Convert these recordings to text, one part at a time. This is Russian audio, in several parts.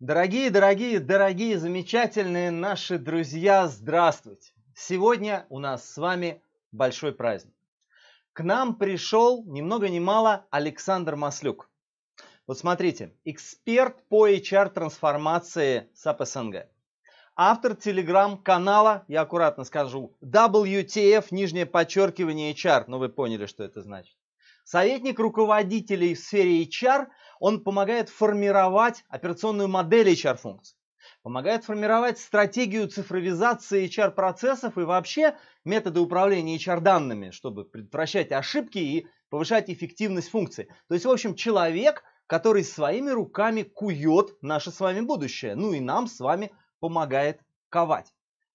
Дорогие, дорогие, дорогие, замечательные наши друзья, здравствуйте! Сегодня у нас с вами большой праздник. К нам пришел ни много ни мало Александр Маслюк. Вот смотрите, эксперт по HR-трансформации SAP СНГ. Автор телеграм-канала, я аккуратно скажу, WTF, нижнее подчеркивание HR, но вы поняли, что это значит. Советник руководителей в сфере HR, он помогает формировать операционную модель HR-функций, помогает формировать стратегию цифровизации HR-процессов и вообще методы управления HR-данными, чтобы предотвращать ошибки и повышать эффективность функций. То есть, в общем, человек, который своими руками кует наше с вами будущее, ну и нам с вами помогает ковать.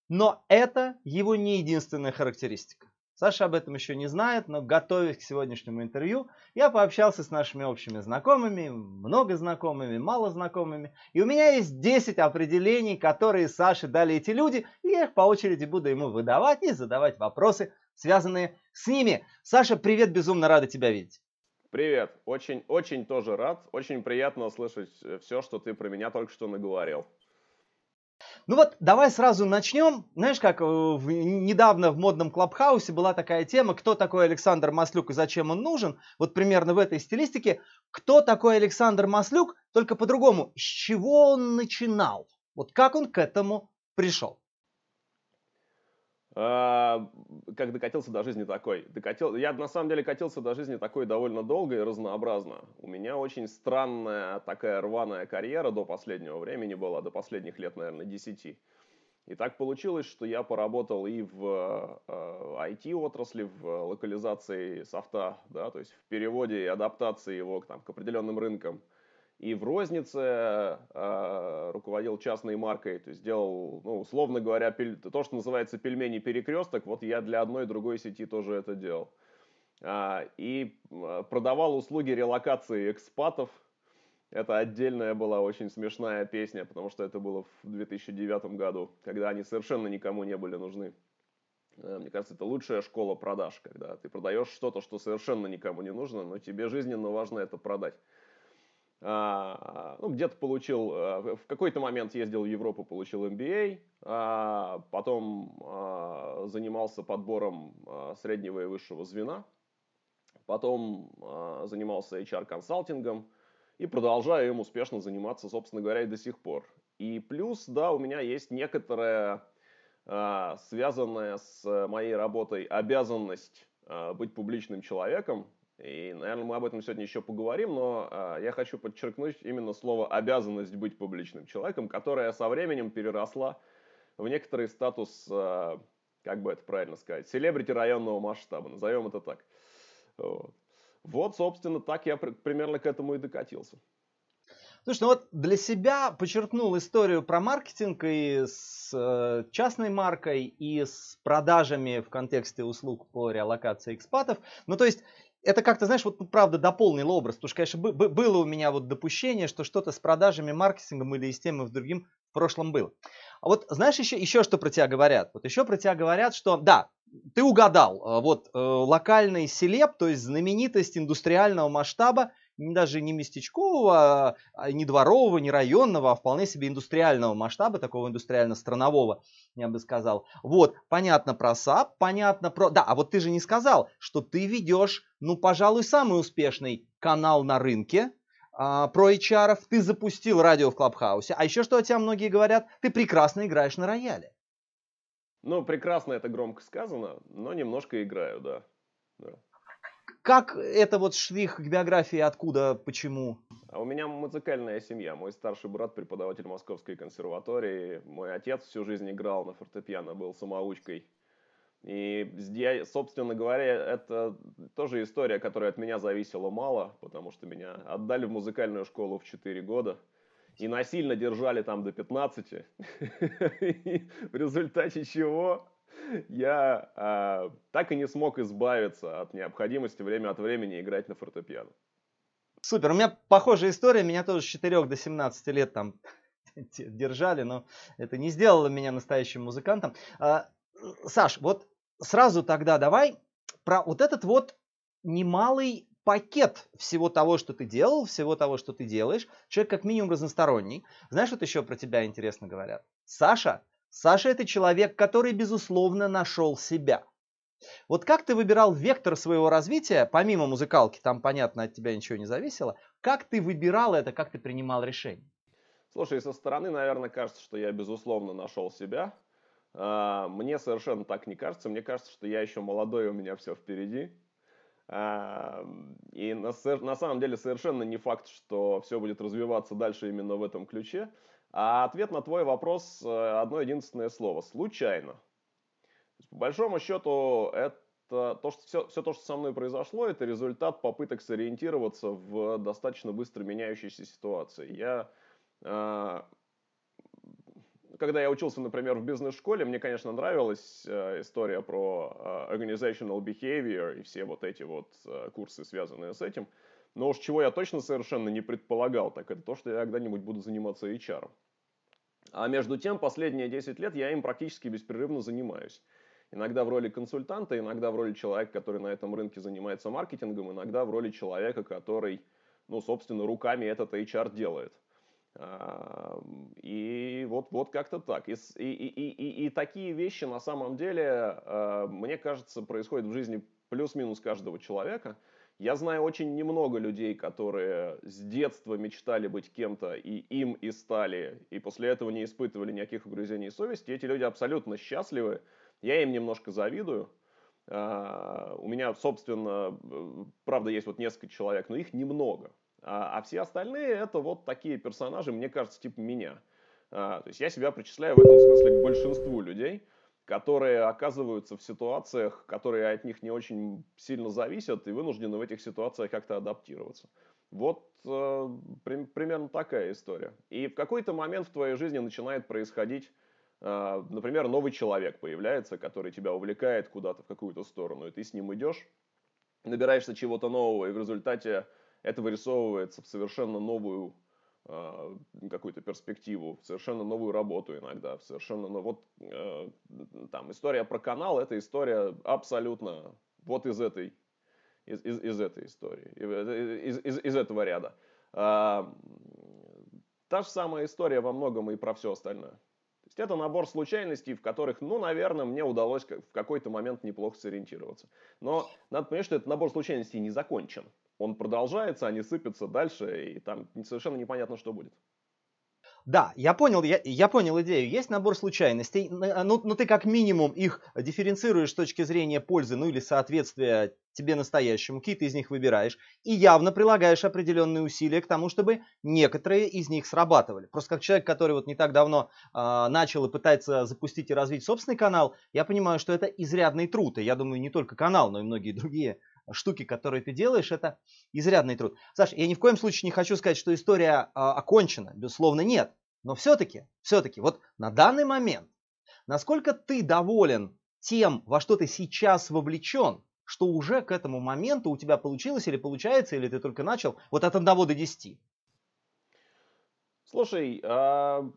Но это его не единственная характеристика. Саша об этом еще не знает, но готовясь к сегодняшнему интервью, я пообщался с нашими общими знакомыми, много знакомыми, мало знакомыми. И у меня есть 10 определений, которые Саше дали эти люди, и я их по очереди буду ему выдавать и задавать вопросы, связанные с ними. Саша, привет, безумно рада тебя видеть. Привет, очень-очень тоже рад, очень приятно услышать э, все, что ты про меня только что наговорил. Ну вот, давай сразу начнем. Знаешь, как э, в, недавно в модном клабхаусе была такая тема, кто такой Александр Маслюк и зачем он нужен. Вот примерно в этой стилистике. Кто такой Александр Маслюк, только по-другому. С чего он начинал? Вот как он к этому пришел? А, как докатился до жизни такой? Докатил... Я на самом деле катился до жизни такой довольно долго и разнообразно. У меня очень странная такая рваная карьера до последнего времени была, до последних лет, наверное, 10. И так получилось, что я поработал и в IT-отрасли, э, в локализации софта, да, то есть в переводе и адаптации его там, к определенным рынкам – и в рознице э, руководил частной маркой, то есть делал, ну, условно говоря, пель, то, что называется пельмени перекресток, вот я для одной и другой сети тоже это делал. А, и продавал услуги релокации экспатов. Это отдельная была очень смешная песня, потому что это было в 2009 году, когда они совершенно никому не были нужны. Мне кажется, это лучшая школа продаж, когда ты продаешь что-то, что совершенно никому не нужно, но тебе жизненно важно это продать. А, ну, где-то получил, э, в какой-то момент ездил в Европу, получил MBA, а, потом а, занимался подбором среднего и высшего звена, потом занимался HR-консалтингом и продолжаю им успешно заниматься, собственно говоря, и до сих пор. И плюс, да, у меня есть некоторая связанная с моей работой обязанность быть публичным человеком, и, наверное, мы об этом сегодня еще поговорим, но э, я хочу подчеркнуть именно слово «обязанность быть публичным человеком», которая со временем переросла в некоторый статус, э, как бы это правильно сказать, селебрити районного масштаба, назовем это так. Вот. вот, собственно, так я примерно к этому и докатился. Слушай, ну вот для себя подчеркнул историю про маркетинг и с э, частной маркой, и с продажами в контексте услуг по реалокации экспатов. Ну, то есть это как-то, знаешь, вот правда дополнил образ, потому что, конечно, было у меня вот допущение, что что-то с продажами, маркетингом или с тем и с другим в прошлом было. А вот знаешь еще, еще что про тебя говорят? Вот еще про тебя говорят, что да, ты угадал, э, вот э, локальный celeb, то есть знаменитость индустриального масштаба, даже не местечкового, а не дворового, не районного, а вполне себе индустриального масштаба, такого индустриально-странового, я бы сказал. Вот, понятно про SAP, понятно про... Да, а вот ты же не сказал, что ты ведешь, ну, пожалуй, самый успешный канал на рынке, а, про HR, ты запустил радио в Клабхаусе, а еще что о тебя многие говорят, ты прекрасно играешь на рояле. Ну, прекрасно это громко сказано, но немножко играю, да. да. Как это вот штрих к биографии, откуда, почему? А у меня музыкальная семья. Мой старший брат преподаватель Московской консерватории. Мой отец всю жизнь играл на фортепиано, был самоучкой. И, собственно говоря, это тоже история, которая от меня зависела мало, потому что меня отдали в музыкальную школу в 4 года и насильно держали там до 15. В результате чего я а, так и не смог избавиться от необходимости время от времени играть на фортепиано. Супер, у меня похожая история, меня тоже с 4 до 17 лет там держали, но это не сделало меня настоящим музыкантом. А, Саш, вот сразу тогда давай про вот этот вот немалый пакет всего того, что ты делал, всего того, что ты делаешь. Человек как минимум разносторонний. Знаешь, что еще про тебя интересно говорят? Саша, Саша это человек, который, безусловно, нашел себя. Вот как ты выбирал вектор своего развития, помимо музыкалки, там, понятно, от тебя ничего не зависело, как ты выбирал это, как ты принимал решение? Слушай, со стороны, наверное, кажется, что я, безусловно, нашел себя. А, мне совершенно так не кажется. Мне кажется, что я еще молодой, у меня все впереди. А, и на, на самом деле совершенно не факт, что все будет развиваться дальше именно в этом ключе. А ответ на твой вопрос э, одно единственное слово – случайно. По большому счету, это то, что все, все то, что со мной произошло, это результат попыток сориентироваться в достаточно быстро меняющейся ситуации. Я а, когда я учился, например, в бизнес-школе, мне, конечно, нравилась э, история про э, organizational behavior и все вот эти вот э, курсы, связанные с этим. Но уж чего я точно совершенно не предполагал, так это то, что я когда-нибудь буду заниматься HR. А между тем, последние 10 лет я им практически беспрерывно занимаюсь. Иногда в роли консультанта, иногда в роли человека, который на этом рынке занимается маркетингом, иногда в роли человека, который, ну, собственно, руками этот HR делает. И вот, вот как-то так. И, и, и, и, и такие вещи на самом деле, а, мне кажется, происходят в жизни плюс-минус каждого человека. Я знаю очень немного людей, которые с детства мечтали быть кем-то, и им и стали, и после этого не испытывали никаких угрызений совести. Эти люди абсолютно счастливы. Я им немножко завидую. А, у меня, собственно, правда, есть вот несколько человек, но их немного. А, а все остальные это вот такие персонажи, мне кажется, типа меня. А, то есть я себя причисляю в этом смысле к большинству людей, которые оказываются в ситуациях, которые от них не очень сильно зависят и вынуждены в этих ситуациях как-то адаптироваться. Вот э, при, примерно такая история. И в какой-то момент в твоей жизни начинает происходить, э, например, новый человек появляется, который тебя увлекает куда-то в какую-то сторону, и ты с ним идешь, набираешься чего-то нового, и в результате это вырисовывается в совершенно новую какую-то перспективу, в совершенно новую работу иногда, в совершенно, ну вот э, там история про канал, это история абсолютно вот из этой, из, из, из этой истории, из, из, из этого ряда. Э, та же самая история во многом и про все остальное. То есть это набор случайностей, в которых, ну, наверное, мне удалось в какой-то момент неплохо сориентироваться. Но надо понять, что этот набор случайностей не закончен он продолжается, они сыпятся дальше, и там совершенно непонятно, что будет. Да, я понял, я, я понял идею. Есть набор случайностей, но, но ты как минимум их дифференцируешь с точки зрения пользы, ну или соответствия тебе настоящему, какие-то из них выбираешь, и явно прилагаешь определенные усилия к тому, чтобы некоторые из них срабатывали. Просто как человек, который вот не так давно э, начал и пытается запустить и развить собственный канал, я понимаю, что это изрядный труд, и я думаю, не только канал, но и многие другие штуки, которые ты делаешь, это изрядный труд. Саша, я ни в коем случае не хочу сказать, что история а, окончена. Безусловно, нет. Но все-таки, все-таки, вот на данный момент, насколько ты доволен тем, во что ты сейчас вовлечен, что уже к этому моменту у тебя получилось или получается, или ты только начал, вот от 1 до 10? Слушай, а,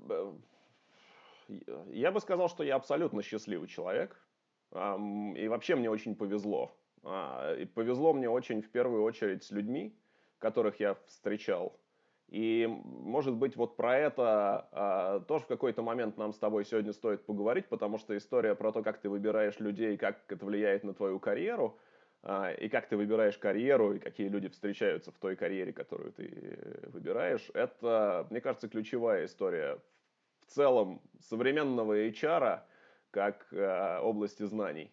я бы сказал, что я абсолютно счастливый человек. И вообще мне очень повезло. А, и повезло мне очень в первую очередь с людьми, которых я встречал. И, может быть, вот про это а, тоже в какой-то момент нам с тобой сегодня стоит поговорить, потому что история про то, как ты выбираешь людей, как это влияет на твою карьеру, а, и как ты выбираешь карьеру, и какие люди встречаются в той карьере, которую ты выбираешь, это, мне кажется, ключевая история в целом современного HR как а, области знаний.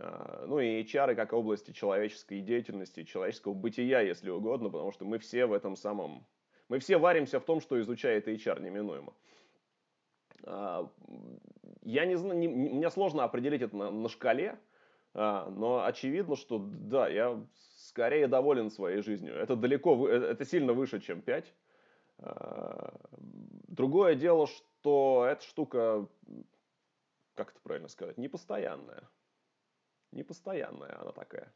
А, ну и HR как области человеческой деятельности, человеческого бытия, если угодно, потому что мы все в этом самом... Мы все варимся в том, что изучает HR неминуемо. А, я не знаю, не, мне сложно определить это на, на шкале, а, но очевидно, что да, я скорее доволен своей жизнью. Это далеко, э, это сильно выше, чем 5. Другое дело, что эта штука, как это правильно сказать, непостоянная непостоянная она такая.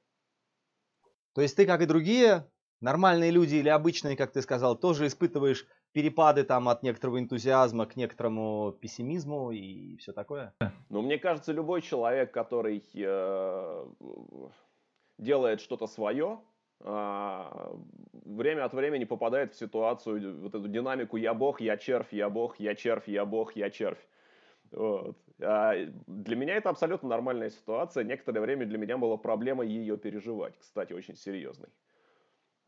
То есть ты, как и другие нормальные люди или обычные, как ты сказал, тоже испытываешь перепады там от некоторого энтузиазма к некоторому пессимизму и все такое? Ну, мне кажется, любой человек, который э, делает что-то свое, а, время от времени попадает в ситуацию, вот эту динамику «я бог, я червь, я бог, я червь, я бог, я червь». Вот. А для меня это абсолютно нормальная ситуация. Некоторое время для меня была проблема ее переживать, кстати, очень серьезной.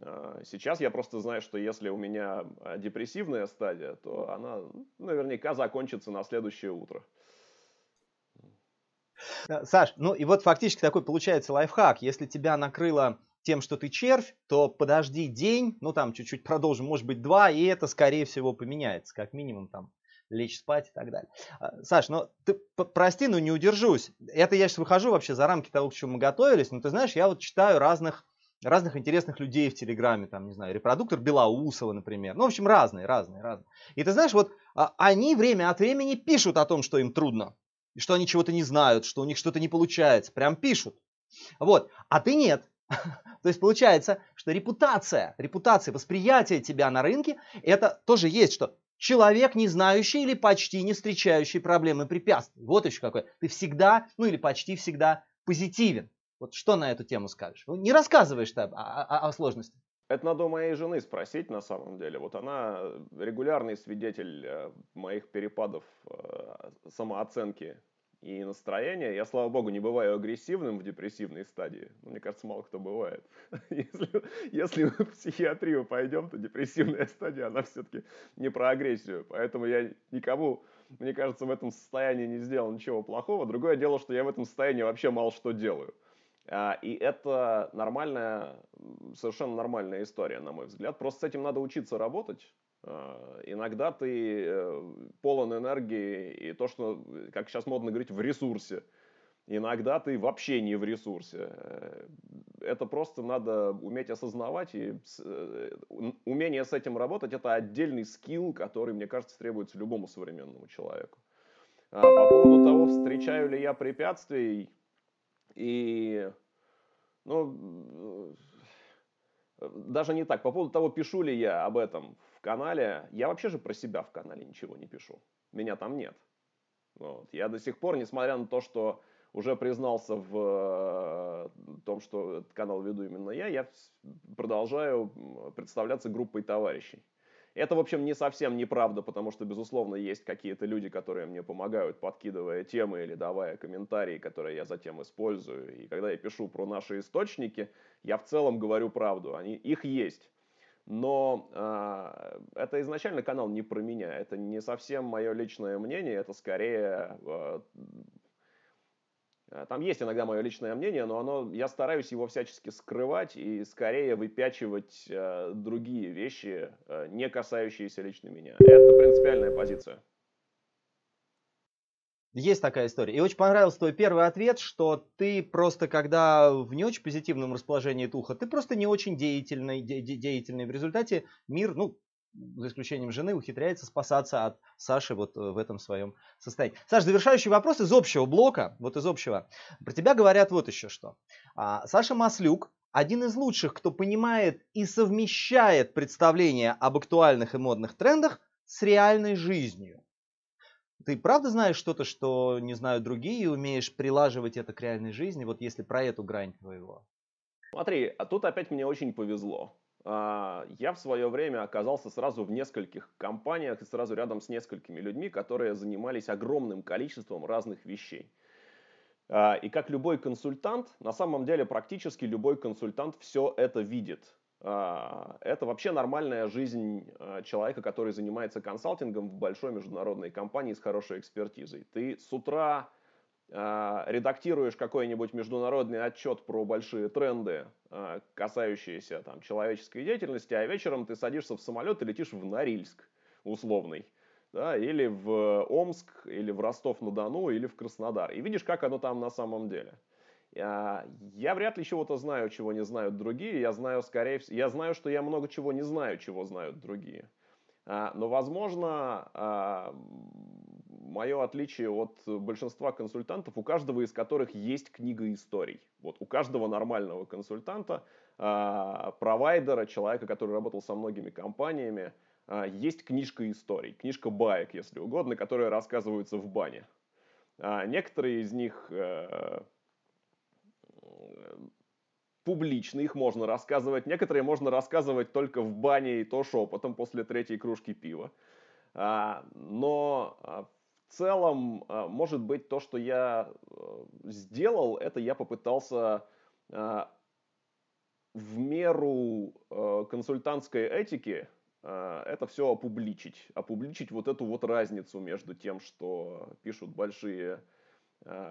А, сейчас я просто знаю, что если у меня депрессивная стадия, то она наверняка закончится на следующее утро. Э, Саш, ну и вот фактически такой получается лайфхак. Если тебя накрыло тем, что ты червь, то подожди день, ну там чуть-чуть продолжим, может быть два, и это скорее всего поменяется, как минимум там лечь спать и так далее. А, Саш, ну ты прости, но не удержусь. Это я сейчас выхожу вообще за рамки того, к чему мы готовились, но ты знаешь, я вот читаю разных разных интересных людей в Телеграме, там, не знаю, репродуктор Белоусова, например. Ну, в общем, разные, разные, разные. И ты знаешь, вот а, они время от времени пишут о том, что им трудно, что они чего-то не знают, что у них что-то не получается. Прям пишут. Вот. А ты нет. То есть получается, что репутация, репутация, восприятие тебя на рынке, это тоже есть, что человек, не знающий или почти не встречающий проблемы препятствий. Вот еще какой. Ты всегда, ну или почти всегда позитивен. Вот что на эту тему скажешь? Ну, не рассказываешь ты о, о, о сложности. Это надо у моей жены спросить на самом деле. Вот она регулярный свидетель э, моих перепадов э, самооценки и настроение. Я, слава богу, не бываю агрессивным в депрессивной стадии. Ну, мне кажется, мало кто бывает. Если, если в психиатрию пойдем, то депрессивная стадия, она все-таки не про агрессию. Поэтому я никому, мне кажется, в этом состоянии не сделал ничего плохого. Другое дело, что я в этом состоянии вообще мало что делаю. А, и это нормальная, совершенно нормальная история, на мой взгляд. Просто с этим надо учиться работать. А, иногда ты э, полон энергии и то, что, как сейчас модно говорить, в ресурсе. Иногда ты вообще не в ресурсе. Э, это просто надо уметь осознавать, и э, умение с этим работать – это отдельный скилл, который, мне кажется, требуется любому современному человеку. А по поводу того, встречаю ли я препятствий, и, ну, даже не так. По поводу того, пишу ли я об этом канале, я вообще же про себя в канале ничего не пишу. Меня там нет. Вот. Я до сих пор, несмотря на то, что уже признался в э, том, что этот канал веду именно я, я продолжаю представляться группой товарищей. Это, в общем, не совсем неправда, потому что, безусловно, есть какие-то люди, которые мне помогают, подкидывая темы или давая комментарии, которые я затем использую. И когда я пишу про наши источники, я в целом говорю правду. Они, их есть. Но э, это изначально канал не про меня, это не совсем мое личное мнение, это скорее... Э, там есть иногда мое личное мнение, но оно, я стараюсь его всячески скрывать и скорее выпячивать э, другие вещи, э, не касающиеся лично меня. Это принципиальная позиция. Есть такая история. И очень понравился твой первый ответ, что ты просто, когда в не очень позитивном расположении духа, ты просто не очень деятельный, де- деятельный. В результате мир, ну, за исключением жены, ухитряется спасаться от Саши вот э, в этом своем состоянии. Саша, завершающий вопрос из общего блока, вот из общего. Про тебя говорят вот еще что. А, Саша Маслюк, один из лучших, кто понимает и совмещает представление об актуальных и модных трендах с реальной жизнью. Ты правда знаешь что-то, что не знают другие, и умеешь прилаживать это к реальной жизни, вот если про эту грань твоего? Смотри, а тут опять мне очень повезло. А, я в свое время оказался сразу в нескольких компаниях и сразу рядом с несколькими людьми, которые занимались огромным количеством разных вещей. А, и как любой консультант, на самом деле практически любой консультант все это видит. А, это вообще нормальная жизнь а, человека, который занимается консалтингом в большой международной компании с хорошей экспертизой. Ты с утра а, редактируешь какой-нибудь международный отчет про большие тренды, касающиеся там, человеческой деятельности, а вечером ты садишься в самолет и летишь в Норильск условный. Да, или в Омск, или в Ростов-на-Дону, или в Краснодар. И видишь, как оно там на самом деле. А, я вряд ли чего-то знаю, чего не знают другие. Я знаю, скорее всего, я знаю, что я много чего не знаю, чего знают другие. А, но, возможно, а, мое отличие от большинства консультантов, у каждого из которых есть книга историй. Вот у каждого нормального консультанта, провайдера, человека, который работал со многими компаниями, есть книжка историй, книжка баек, если угодно, которые рассказываются в бане. Некоторые из них э, публично, их можно рассказывать. Некоторые можно рассказывать только в бане и то шепотом после третьей кружки пива. А, но а, в целом, а, может быть, то, что я э, сделал, это я попытался в меру э, консультантской этики это все опубличить. Опубличить вот эту вот разницу между тем, что пишут большие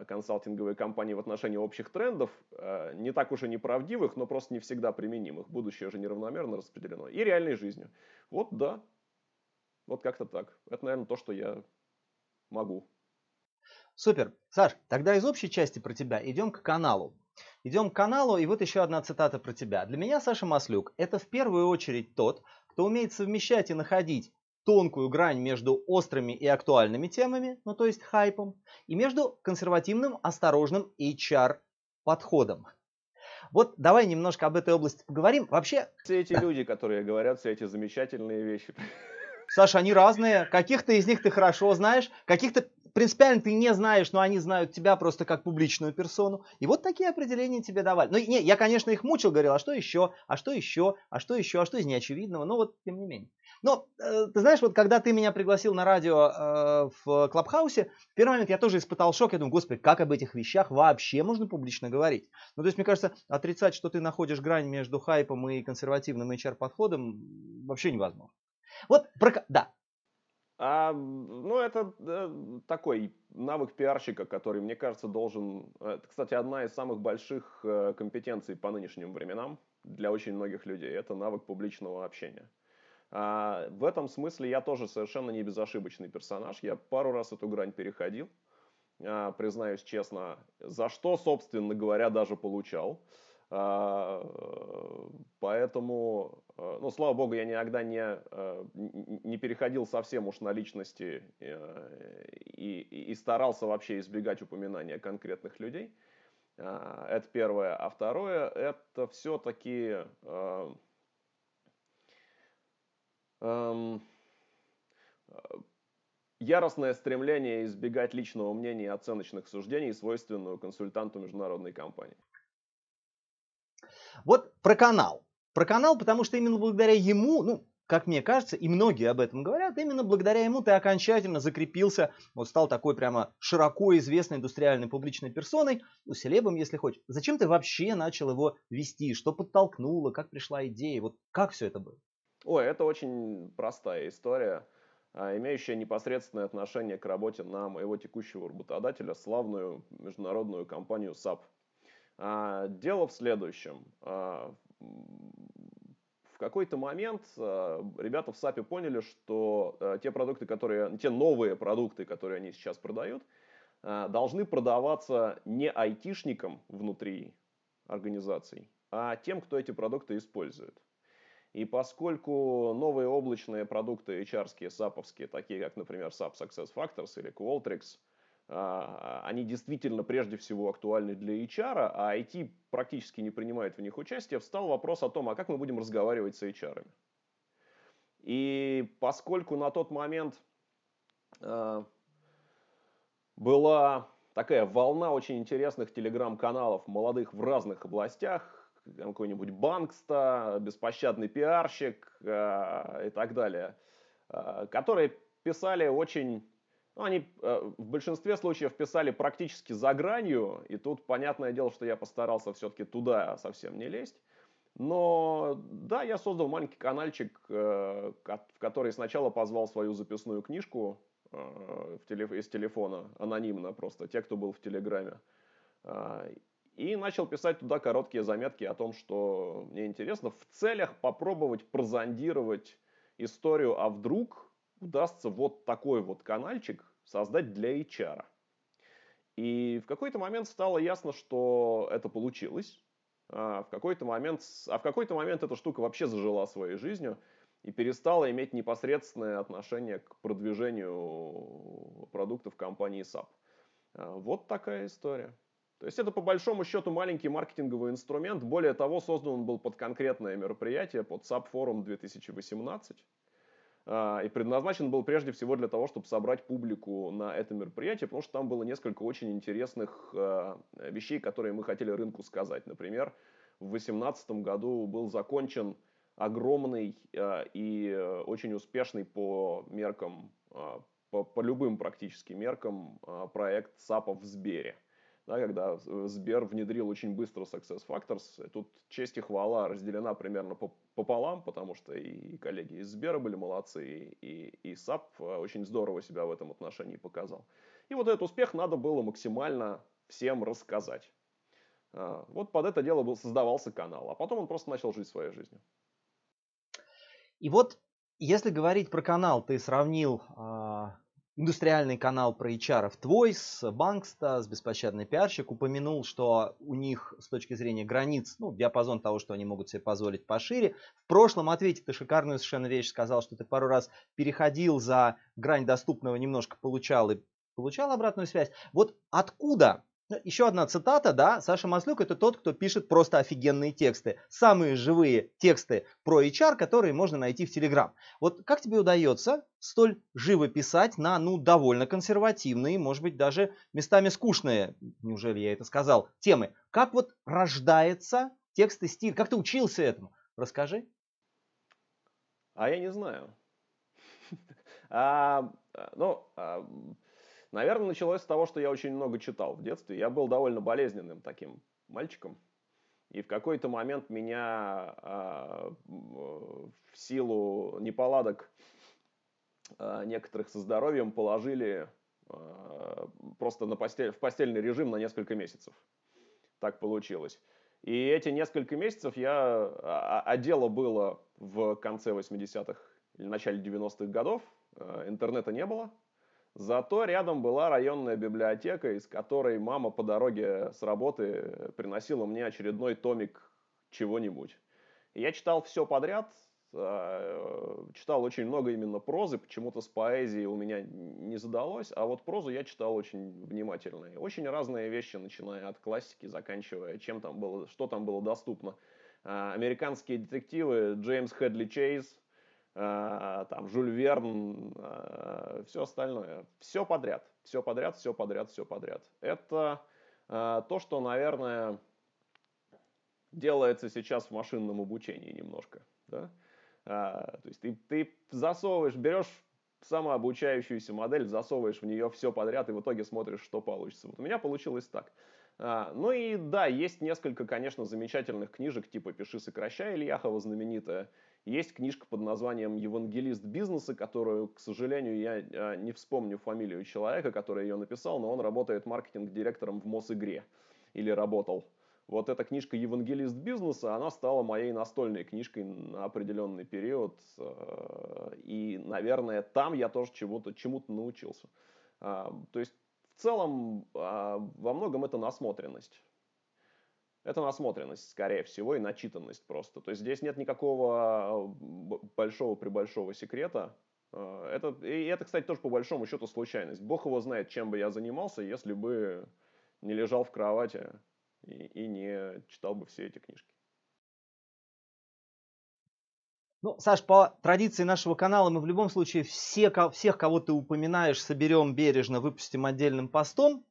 консалтинговые компании в отношении общих трендов, э, не так уж и неправдивых, но просто не всегда применимых. Будущее же неравномерно распределено. И реальной жизнью. Вот да, вот как-то так. Это, наверное, то, что я могу. Супер. Саш, тогда из общей части про тебя идем к каналу. Идем к каналу, и вот еще одна цитата про тебя. Для меня Саша Маслюк – это в первую очередь тот, кто умеет совмещать и находить тонкую грань между острыми и актуальными темами, ну то есть хайпом, и между консервативным, осторожным HR подходом. Вот давай немножко об этой области поговорим. Вообще... Все эти люди, которые говорят все эти замечательные вещи. Саша, они разные. Каких-то из них ты хорошо знаешь, каких-то принципиально ты не знаешь, но они знают тебя просто как публичную персону. И вот такие определения тебе давали. Ну, не, я, конечно, их мучил, говорил, а что еще, а что еще, а что еще, а что из неочевидного, но вот тем не менее. Но, э, ты знаешь, вот когда ты меня пригласил на радио э, в Клабхаусе, в первый момент я тоже испытал шок. Я думаю, господи, как об этих вещах вообще можно публично говорить? Ну, то есть, мне кажется, отрицать, что ты находишь грань между хайпом и консервативным HR-подходом вообще невозможно. Вот, про... да, а, ну, это э, такой навык пиарщика, который, мне кажется, должен... Это, кстати, одна из самых больших э, компетенций по нынешним временам для очень многих людей. Это навык публичного общения. А, в этом смысле я тоже совершенно не безошибочный персонаж. Я пару раз эту грань переходил, а, признаюсь честно, за что, собственно говоря, даже получал. А, поэтому, ну, слава богу, я никогда не, не переходил совсем уж на личности э, и, и, старался вообще избегать упоминания конкретных людей. Это первое. А второе, это все-таки яростное стремление избегать личного мнения и оценочных суждений, свойственную консультанту международной компании. Вот про канал. Про канал, потому что именно благодаря ему, ну, как мне кажется, и многие об этом говорят, именно благодаря ему ты окончательно закрепился, вот стал такой прямо широко известной индустриальной публичной персоной, ну, селебом, если хочешь. Зачем ты вообще начал его вести? Что подтолкнуло? Как пришла идея? Вот как все это было? Ой, это очень простая история, а, имеющая непосредственное отношение к работе на моего текущего работодателя, славную международную компанию SAP. А, дело в следующем. А, в какой-то момент ребята в SAP поняли, что те продукты, которые, те новые продукты, которые они сейчас продают, должны продаваться не айтишникам внутри организаций, а тем, кто эти продукты использует. И поскольку новые облачные продукты HR-ские, саповские, такие как, например, SAP Success Factors или Qualtrics, а, они действительно прежде всего актуальны для HR, а IT практически не принимает в них участие, встал вопрос о том, а как мы будем разговаривать с HR. И поскольку на тот момент а, была такая волна очень интересных телеграм-каналов молодых в разных областях, какой-нибудь Банкста, беспощадный пиарщик э, и так далее, э, которые писали очень, ну, они э, в большинстве случаев писали практически за гранью, и тут понятное дело, что я постарался все-таки туда совсем не лезть. Но да, я создал маленький каналчик, в который сначала позвал свою записную книжку из телефона, анонимно просто, те, кто был в Телеграме. И начал писать туда короткие заметки о том, что мне интересно, в целях попробовать прозондировать историю, а вдруг удастся вот такой вот каналчик создать для HR. И в какой-то момент стало ясно, что это получилось. А в какой-то момент, а в какой-то момент эта штука вообще зажила своей жизнью и перестала иметь непосредственное отношение к продвижению продуктов компании SAP. А вот такая история. То есть это по большому счету маленький маркетинговый инструмент. Более того, создан он был под конкретное мероприятие, под SAP Forum 2018. И предназначен был прежде всего для того, чтобы собрать публику на это мероприятие, потому что там было несколько очень интересных а, вещей, которые мы хотели рынку сказать. Например, в 2018 году был закончен огромный э, и очень успешный по меркам, э, по, по любым практически меркам проект САПа в Сбере. Да, когда Сбер внедрил очень быстро Success Factors, тут честь и хвала разделена примерно пополам, потому что и коллеги из Сбера были молодцы, и, и, и SAP очень здорово себя в этом отношении показал. И вот этот успех надо было максимально всем рассказать. Вот под это дело был, создавался канал, а потом он просто начал жить своей жизнью. И вот, если говорить про канал, ты сравнил э, индустриальный канал про HR с Banksta, с Беспощадный пиарщик, упомянул, что у них с точки зрения границ, ну, диапазон того, что они могут себе позволить пошире. В прошлом ответе ты шикарную совершенно вещь сказал, что ты пару раз переходил за грань доступного, немножко получал и получал обратную связь. Вот откуда Еще одна цитата, да, Саша Маслюк это тот, кто пишет просто офигенные тексты. Самые живые тексты про HR, которые можно найти в Телеграм. Вот как тебе удается столь живо писать на, ну, довольно консервативные, может быть, даже местами скучные, неужели я это сказал, темы? Как вот рождается текст и стиль? Как ты учился этому? Расскажи. А я не знаю. А, ну, а, Наверное, началось с того, что я очень много читал в детстве. Я был довольно болезненным таким мальчиком. И в какой-то момент меня э, в силу неполадок э, некоторых со здоровьем положили э, просто на постель, в постельный режим на несколько месяцев. Так получилось. И эти несколько месяцев я... А, а дело было в конце 80-х или начале 90-х годов. Интернета не было. Зато рядом была районная библиотека, из которой мама по дороге с работы приносила мне очередной томик чего-нибудь. я читал все подряд, а, читал очень много именно прозы, почему-то с поэзией у меня не задалось, а вот прозу я читал очень внимательно. И очень разные вещи, начиная от классики, заканчивая чем там было, что там было доступно. А, американские детективы Джеймс Хедли Чейз, Э, там Жюль Верн, э, все остальное. Все подряд, все подряд, все подряд, все подряд. Это э, то, что, наверное, делается сейчас в машинном обучении немножко. Да? То есть ты, ты засовываешь, берешь самообучающуюся модель, засовываешь в нее все подряд и в итоге смотришь, что получится. Вот у меня получилось так. Ну и да, есть несколько, конечно, замечательных книжек, типа «Пиши, сокращай» Ильяхова знаменитая, есть книжка под названием «Евангелист бизнеса», которую, к сожалению, я а, не вспомню фамилию человека, который ее написал, но он работает маркетинг-директором в Мосигре или работал. Вот эта книжка «Евангелист бизнеса», она стала моей настольной книжкой на определенный период. А, и, наверное, там я тоже чему-то чему научился. А, то есть, в целом, во многом это насмотренность. Это насмотренность, скорее всего, и начитанность просто. То есть здесь нет никакого э, большого при большого секрета. Э, это, и это, кстати, тоже по большому счету случайность. Бог его знает, чем бы я занимался, если бы не лежал в кровати и, и не читал бы все эти книжки. Ну, Саш, по традиции нашего канала мы в любом случае все, всех, кого ты упоминаешь, соберем бережно, выпустим отдельным постом.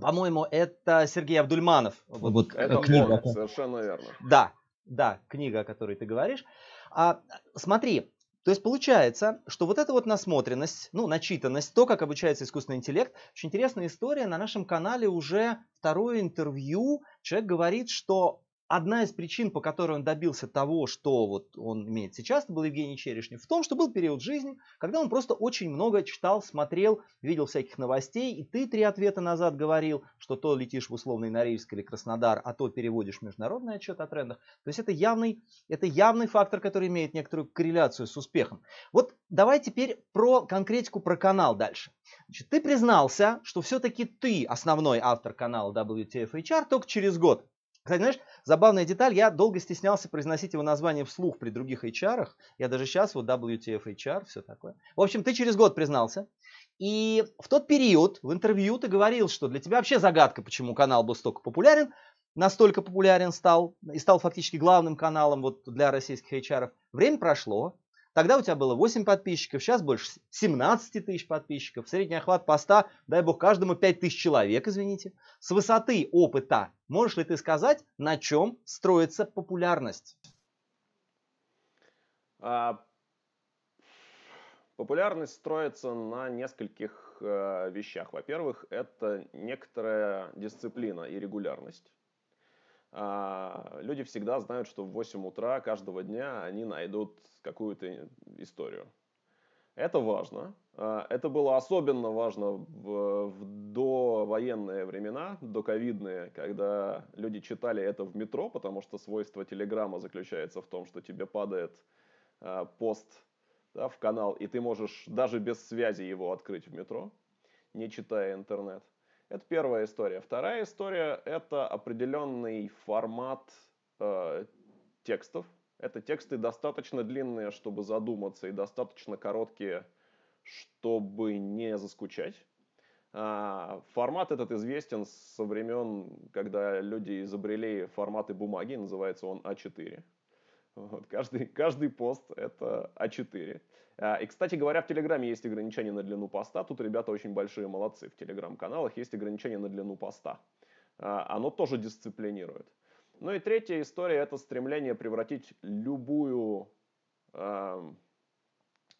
По-моему, это Сергей Абдульманов. Вот, вот это книга. Бог, совершенно верно. Да, да, книга, о которой ты говоришь. А, смотри, то есть получается, что вот эта вот насмотренность, ну, начитанность, то, как обучается искусственный интеллект, очень интересная история. На нашем канале уже второе интервью. Человек говорит, что одна из причин, по которой он добился того, что вот он имеет сейчас, это был Евгений Черешнев, в том, что был период жизни, когда он просто очень много читал, смотрел, видел всяких новостей, и ты три ответа назад говорил, что то летишь в условный Норильск или Краснодар, а то переводишь международный отчет о трендах. То есть это явный, это явный фактор, который имеет некоторую корреляцию с успехом. Вот давай теперь про конкретику про канал дальше. Значит, ты признался, что все-таки ты основной автор канала WTF только через год. Кстати, знаешь, забавная деталь, я долго стеснялся произносить его название вслух при других HR. Я даже сейчас, вот WTF HR, все такое. В общем, ты через год признался. И в тот период в интервью ты говорил, что для тебя вообще загадка, почему канал был столько популярен, настолько популярен стал и стал фактически главным каналом вот для российских HR. Время прошло, Тогда у тебя было 8 подписчиков, сейчас больше 17 тысяч подписчиков. Средний охват поста, дай бог, каждому 5 тысяч человек, извините. С высоты опыта можешь ли ты сказать, на чем строится популярность? А, популярность строится на нескольких э, вещах. Во-первых, это некоторая дисциплина и регулярность. А, люди всегда знают, что в 8 утра каждого дня они найдут какую-то историю. Это важно. А, это было особенно важно в, в довоенные времена, доковидные, когда люди читали это в метро, потому что свойство телеграмма заключается в том, что тебе падает а, пост да, в канал, и ты можешь даже без связи его открыть в метро, не читая интернет. Это первая история. Вторая история – это определенный формат э, текстов. Это тексты достаточно длинные, чтобы задуматься, и достаточно короткие, чтобы не заскучать. А, формат этот известен со времен, когда люди изобрели форматы бумаги, называется он А4. Вот, каждый, каждый пост это А4. А, и, кстати говоря, в Телеграме есть ограничения на длину поста. Тут ребята очень большие молодцы. В Телеграм-каналах есть ограничения на длину поста. А, оно тоже дисциплинирует. Ну и третья история – это стремление превратить любую,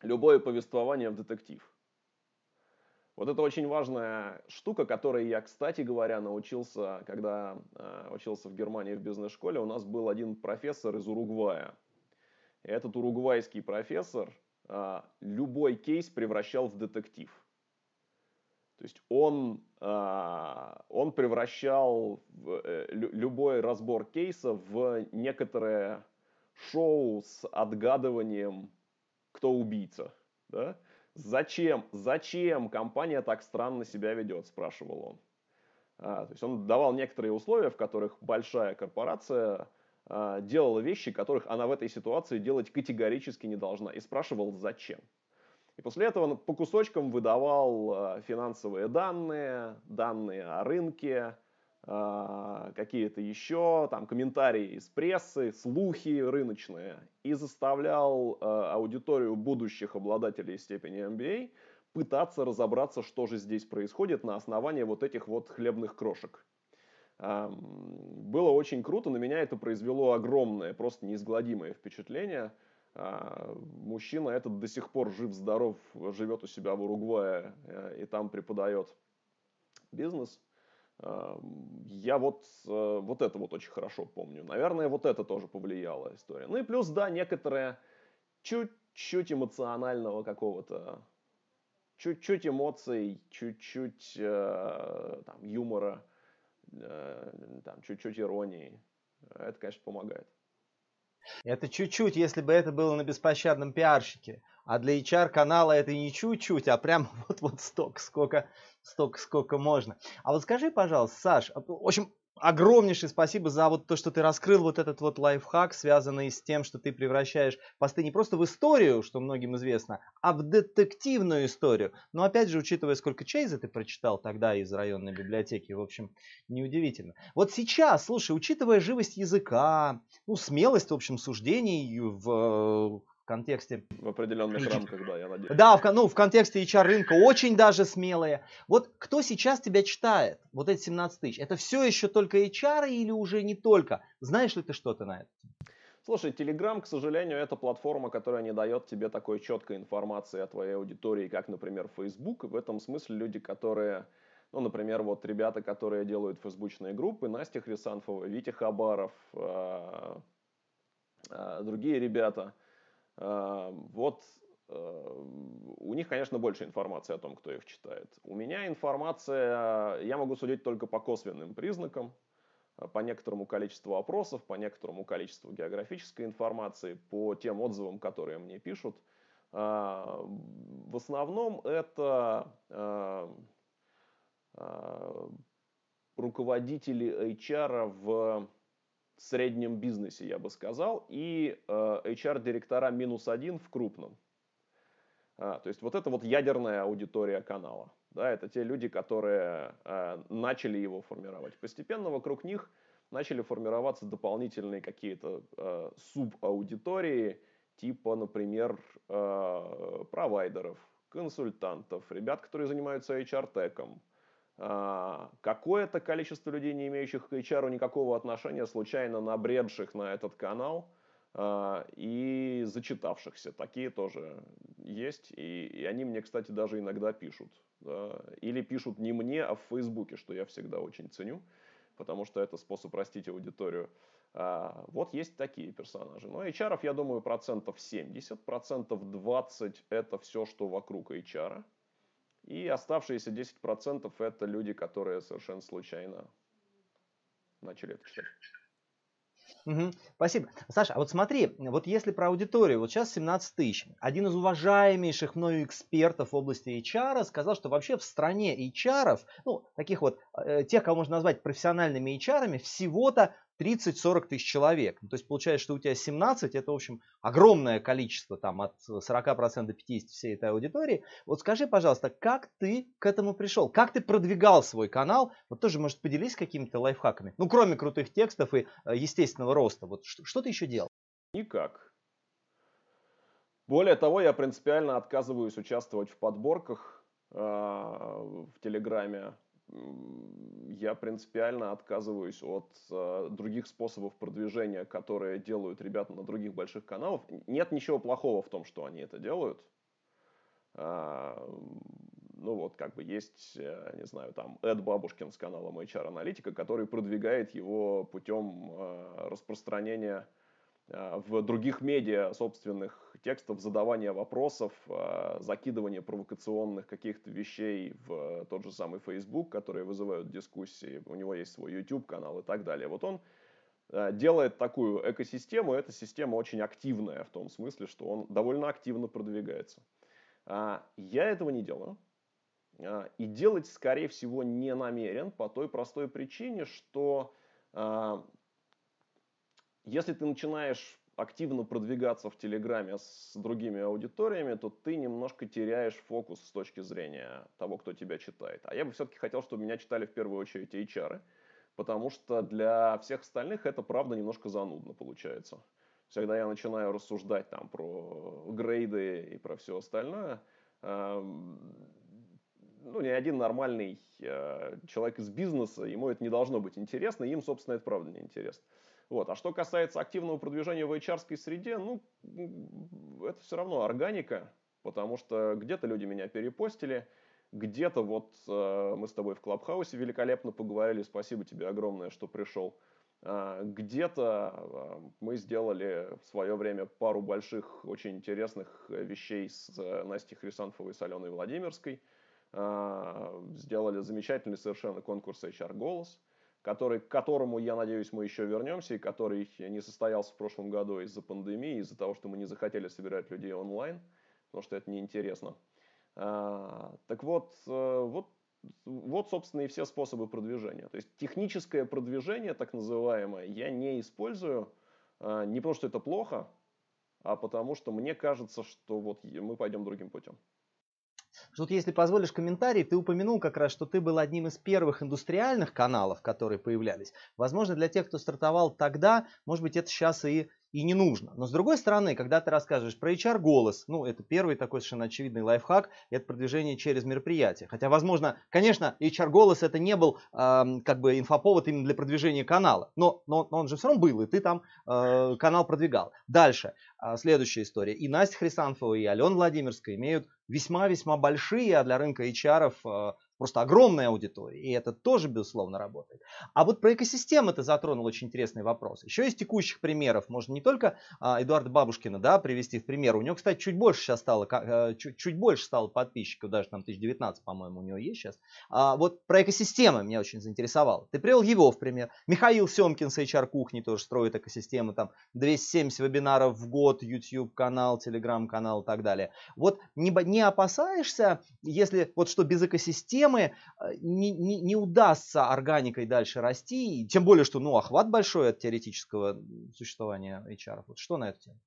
любое повествование в детектив. Вот это очень важная штука, которой я, кстати говоря, научился, когда э, учился в Германии в бизнес-школе. У нас был один профессор из Уругвая. И этот уругвайский профессор э, любой кейс превращал в детектив. То есть он, э, он превращал э, любой разбор кейса в некоторое шоу с отгадыванием, кто убийца. Да? Зачем, зачем компания так странно себя ведет, спрашивал он. А, то есть он давал некоторые условия, в которых большая корпорация а, делала вещи, которых она в этой ситуации делать категорически не должна. И спрашивал, зачем. И после этого он по кусочкам выдавал а, финансовые данные, данные о рынке, а, какие-то еще там комментарии из прессы, слухи рыночные и заставлял а, аудиторию будущих обладателей степени MBA пытаться разобраться, что же здесь происходит на основании вот этих вот хлебных крошек. Было очень круто, на меня это произвело огромное, просто неизгладимое впечатление. А, мужчина этот до сих пор жив-здоров, живет у себя в Уругвае э, и там преподает бизнес. Я вот, э, вот это вот очень хорошо помню. Наверное, вот это тоже повлияло история. Ну и плюс, да, некоторое чуть-чуть эмоционального какого-то, чуть-чуть эмоций, чуть-чуть э, там, юмора, там, чуть-чуть иронии. Это, конечно, помогает. Это чуть-чуть, если бы это было на беспощадном пиарщике. А для HR-канала это не чуть-чуть, а прям вот-вот столько, сколько, столько, сколько можно. А вот скажи, пожалуйста, Саш, а, в общем, огромнейшее спасибо за вот то, что ты раскрыл вот этот вот лайфхак, связанный с тем, что ты превращаешь посты не просто в историю, что многим известно, а в детективную историю. Но опять же, учитывая, сколько Чейза ты прочитал тогда из районной библиотеки, в общем, неудивительно. Вот сейчас, слушай, учитывая живость языка, ну, смелость, в общем, суждений в в контексте... В определенных рамках, да, я надеюсь. Да, в, ну, в контексте HR рынка очень даже смелые. Вот кто сейчас тебя читает, вот эти 17 тысяч, это все еще только HR или уже не только? Знаешь ли ты что-то на это? Слушай, Telegram, к сожалению, это платформа, которая не дает тебе такой четкой информации о твоей аудитории, как, например, Facebook. В этом смысле люди, которые, ну, например, вот ребята, которые делают фейсбучные группы, Настя Хрисанфова, Витя Хабаров, э, э, другие ребята – а, вот э, у них, конечно, больше информации о том, кто их читает. У меня информация, я могу судить только по косвенным признакам, э, по некоторому количеству опросов, по некоторому количеству географической информации, по тем отзывам, которые мне пишут. А, в основном это руководители HR в среднем бизнесе, я бы сказал, и э, HR-директора минус один в крупном. А, то есть вот это вот ядерная аудитория канала. Да, это те люди, которые э, начали его формировать. Постепенно вокруг них начали формироваться дополнительные какие-то э, субаудитории, типа, например, э, провайдеров, консультантов, ребят, которые занимаются HR-теком, какое-то количество людей, не имеющих к HR никакого отношения, случайно набредших на этот канал а, и зачитавшихся. Такие тоже есть. И, и они мне, кстати, даже иногда пишут. Да? Или пишут не мне, а в Фейсбуке, что я всегда очень ценю, потому что это способ растить аудиторию. А, вот есть такие персонажи. Но HR, я думаю, процентов 70, процентов 20 это все, что вокруг HR. И оставшиеся 10% это люди, которые совершенно случайно начали это читать. Угу, спасибо. Саша, а вот смотри, вот если про аудиторию, вот сейчас 17 тысяч. Один из уважаемейших мною экспертов в области HR сказал, что вообще в стране HR, ну, таких вот, э, тех, кого можно назвать профессиональными HR, всего-то 30-40 тысяч человек. Ну, то есть получается, что у тебя 17, это, в общем, огромное количество, там, от 40% до 50% всей этой аудитории. Вот скажи, пожалуйста, как ты к этому пришел? Как ты продвигал свой канал? Вот тоже, может, поделись какими-то лайфхаками. Ну, кроме крутых текстов и э, естественного роста. Вот что, что ты еще делал? Никак. Более того, я принципиально отказываюсь участвовать в подборках э, в Телеграме я принципиально отказываюсь от э, других способов продвижения, которые делают ребята на других больших каналах. Нет ничего плохого в том, что они это делают. А, ну вот, как бы есть, э, не знаю, там Эд Бабушкин с каналом HR Аналитика, который продвигает его путем э, распространения в других медиа собственных текстов, задавания вопросов, э, закидывания провокационных каких-то вещей в тот же самый Facebook, которые вызывают дискуссии. У него есть свой YouTube-канал и так далее. Вот он э, делает такую экосистему. Эта система очень активная в том смысле, что он довольно активно продвигается. А, я этого не делаю. А, и делать, скорее всего, не намерен по той простой причине, что если ты начинаешь активно продвигаться в Телеграме с другими аудиториями, то ты немножко теряешь фокус с точки зрения того, кто тебя читает. А я бы все-таки хотел, чтобы меня читали в первую очередь HR, потому что для всех остальных это правда немножко занудно получается. Когда я начинаю рассуждать там про грейды и про все остальное, ну, ни один нормальный э, человек из бизнеса, ему это не должно быть интересно, им, собственно, это правда не интересно. Вот. А что касается активного продвижения в HR среде, ну, это все равно органика, потому что где-то люди меня перепостили, где-то вот э, мы с тобой в Клабхаусе великолепно поговорили, спасибо тебе огромное, что пришел. Э, где-то э, мы сделали в свое время пару больших, очень интересных вещей с э, Настей Хрисанфовой с Аленой Владимирской. Э, сделали замечательный совершенно конкурс HR «Голос» который, к которому, я надеюсь, мы еще вернемся, и который не состоялся в прошлом году из-за пандемии, из-за того, что мы не захотели собирать людей онлайн, потому что это неинтересно. А, так вот, э, вот, вот, собственно, и все способы продвижения. То есть техническое продвижение, так называемое, я не использую а, не потому, что это плохо, а потому что мне кажется, что вот мы пойдем другим путем. Тут, если позволишь комментарий, ты упомянул как раз, что ты был одним из первых индустриальных каналов, которые появлялись. Возможно, для тех, кто стартовал тогда, может быть, это сейчас и и не нужно. Но с другой стороны, когда ты рассказываешь про HR-голос, ну, это первый такой совершенно очевидный лайфхак, это продвижение через мероприятие. Хотя, возможно, конечно, HR-голос это не был э, как бы инфоповод именно для продвижения канала, но, но, но он же все равно был, и ты там э, канал продвигал. Дальше, э, следующая история. И Настя Хрисанфова, и Алена Владимирская имеют весьма-весьма большие, а для рынка HR э, просто огромная аудитория, и это тоже, безусловно, работает. А вот про экосистемы ты затронул очень интересный вопрос. Еще из текущих примеров можно не только а, Эдуарда Бабушкина да, привести в пример. У него, кстати, чуть больше сейчас стало, а, чуть, чуть больше стало подписчиков, даже там 1019, по-моему, у него есть сейчас. А, вот про экосистемы меня очень заинтересовало. Ты привел его в пример. Михаил Семкин с HR кухни тоже строит экосистемы, там 270 вебинаров в год, YouTube канал, Telegram канал и так далее. Вот не, не опасаешься, если вот что без экосистем системы э, не, не, не удастся органикой дальше расти, тем более, что ну, охват большой от теоретического существования HR. Вот что на эту тему?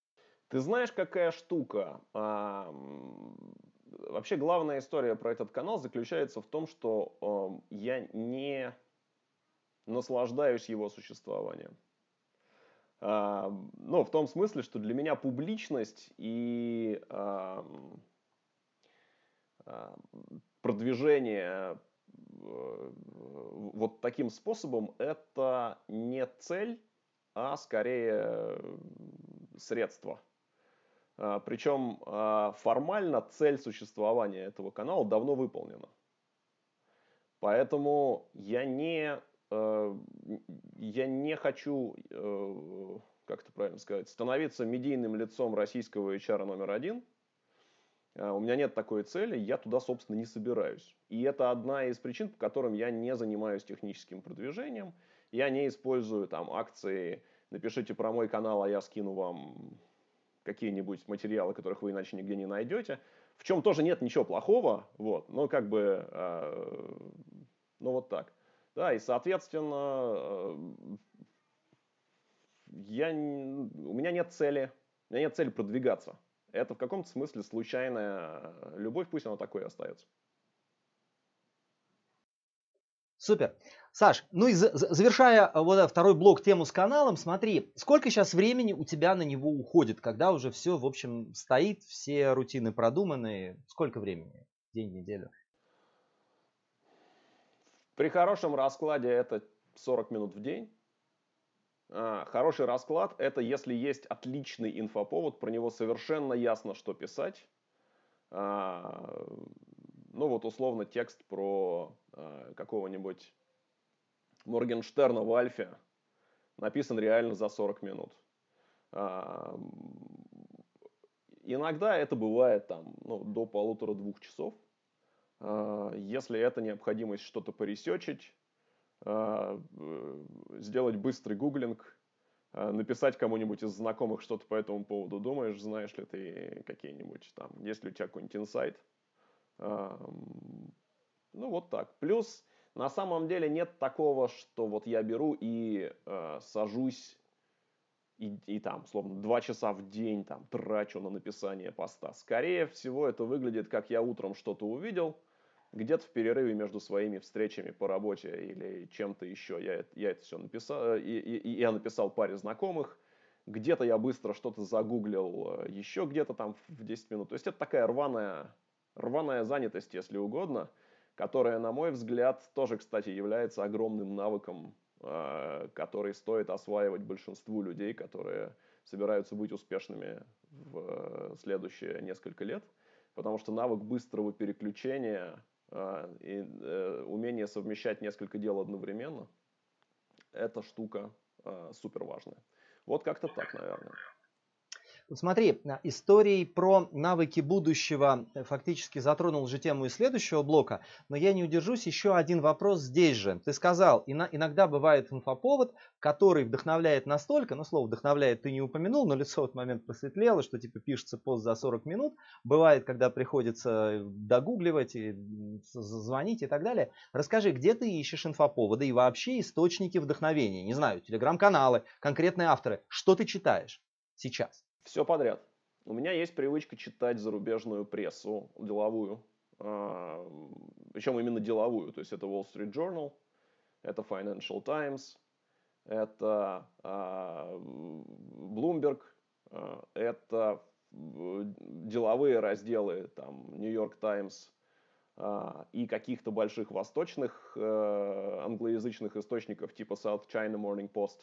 Ты знаешь, какая штука? А, вообще главная история про этот канал заключается в том, что я не наслаждаюсь его существованием. А, ну, в том смысле, что для меня публичность и а, продвижение э, вот таким способом это не цель, а скорее средство. Причем формально цель существования этого канала давно выполнена. Поэтому я не Э, я не хочу, э, как это правильно сказать, становиться медийным лицом российского HR номер один. Э, у меня нет такой цели, я туда, собственно, не собираюсь. И это одна из причин, по которым я не занимаюсь техническим продвижением. Я не использую там акции «напишите про мой канал, а я скину вам какие-нибудь материалы, которых вы иначе нигде не найдете». В чем тоже нет ничего плохого, вот, но как бы, э, ну вот так. Да, и, соответственно, э, я, у меня нет цели, у меня нет цели продвигаться. Это в каком-то смысле случайная любовь, пусть она такой и остается. Супер. Саш, ну и завершая э, вот второй блок тему с каналом, смотри, сколько сейчас времени у тебя на него уходит, когда уже все, в общем, стоит, все рутины продуманы, сколько времени? День, неделю? При хорошем раскладе это 40 минут в день. А, хороший расклад – это если есть отличный инфоповод, про него совершенно ясно, что писать. А, ну вот условно текст про а, какого-нибудь Моргенштерна в Альфе написан реально за 40 минут. Иногда это бывает там ну, до полутора-двух часов. Если это необходимость что-то поресечить, сделать быстрый гуглинг, а, написать кому-нибудь из знакомых что-то по этому поводу думаешь, знаешь ли ты какие-нибудь там, есть ли у тебя какой-нибудь инсайт. Ну вот так. Плюс на самом деле нет такого, что вот я беру и э, сажусь и, и там, словно два часа в день там трачу на написание поста. Скорее всего, это выглядит, как я утром что-то увидел, где-то в перерыве между своими встречами по работе или чем-то еще я, я это все написал, и, и, я написал паре знакомых, где-то я быстро что-то загуглил э, еще где-то там в 10 минут. То есть это такая рваная, рваная занятость, если угодно, которая, на мой взгляд, тоже, кстати, является огромным навыком Э, который стоит осваивать большинству людей, которые собираются быть успешными в э, следующие несколько лет. Потому что навык быстрого переключения и умение совмещать несколько дел одновременно – это штука супер важная. Вот как-то так, наверное. Вот смотри, историей про навыки будущего э, фактически затронул уже тему и следующего блока, но я не удержусь, еще один вопрос здесь же. Ты сказал, иногда бывает инфоповод, который вдохновляет настолько, ну слово вдохновляет ты не упомянул, но лицо в этот момент просветлело, что типа пишется пост за 40 минут. Бывает, когда приходится э, догугливать, и звонить и так далее. Расскажи, где ты ищешь инфоповоды и вообще источники вдохновения? Не знаю, телеграм-каналы, конкретные авторы. Что ты читаешь сейчас? Все подряд. У меня есть привычка читать зарубежную прессу, деловую. А, Причем именно деловую. То есть это Wall Street Journal, это Financial Times, это а, Bloomberg, а, это деловые разделы, там, New York Times и каких-то больших восточных э, англоязычных источников типа South China Morning Post.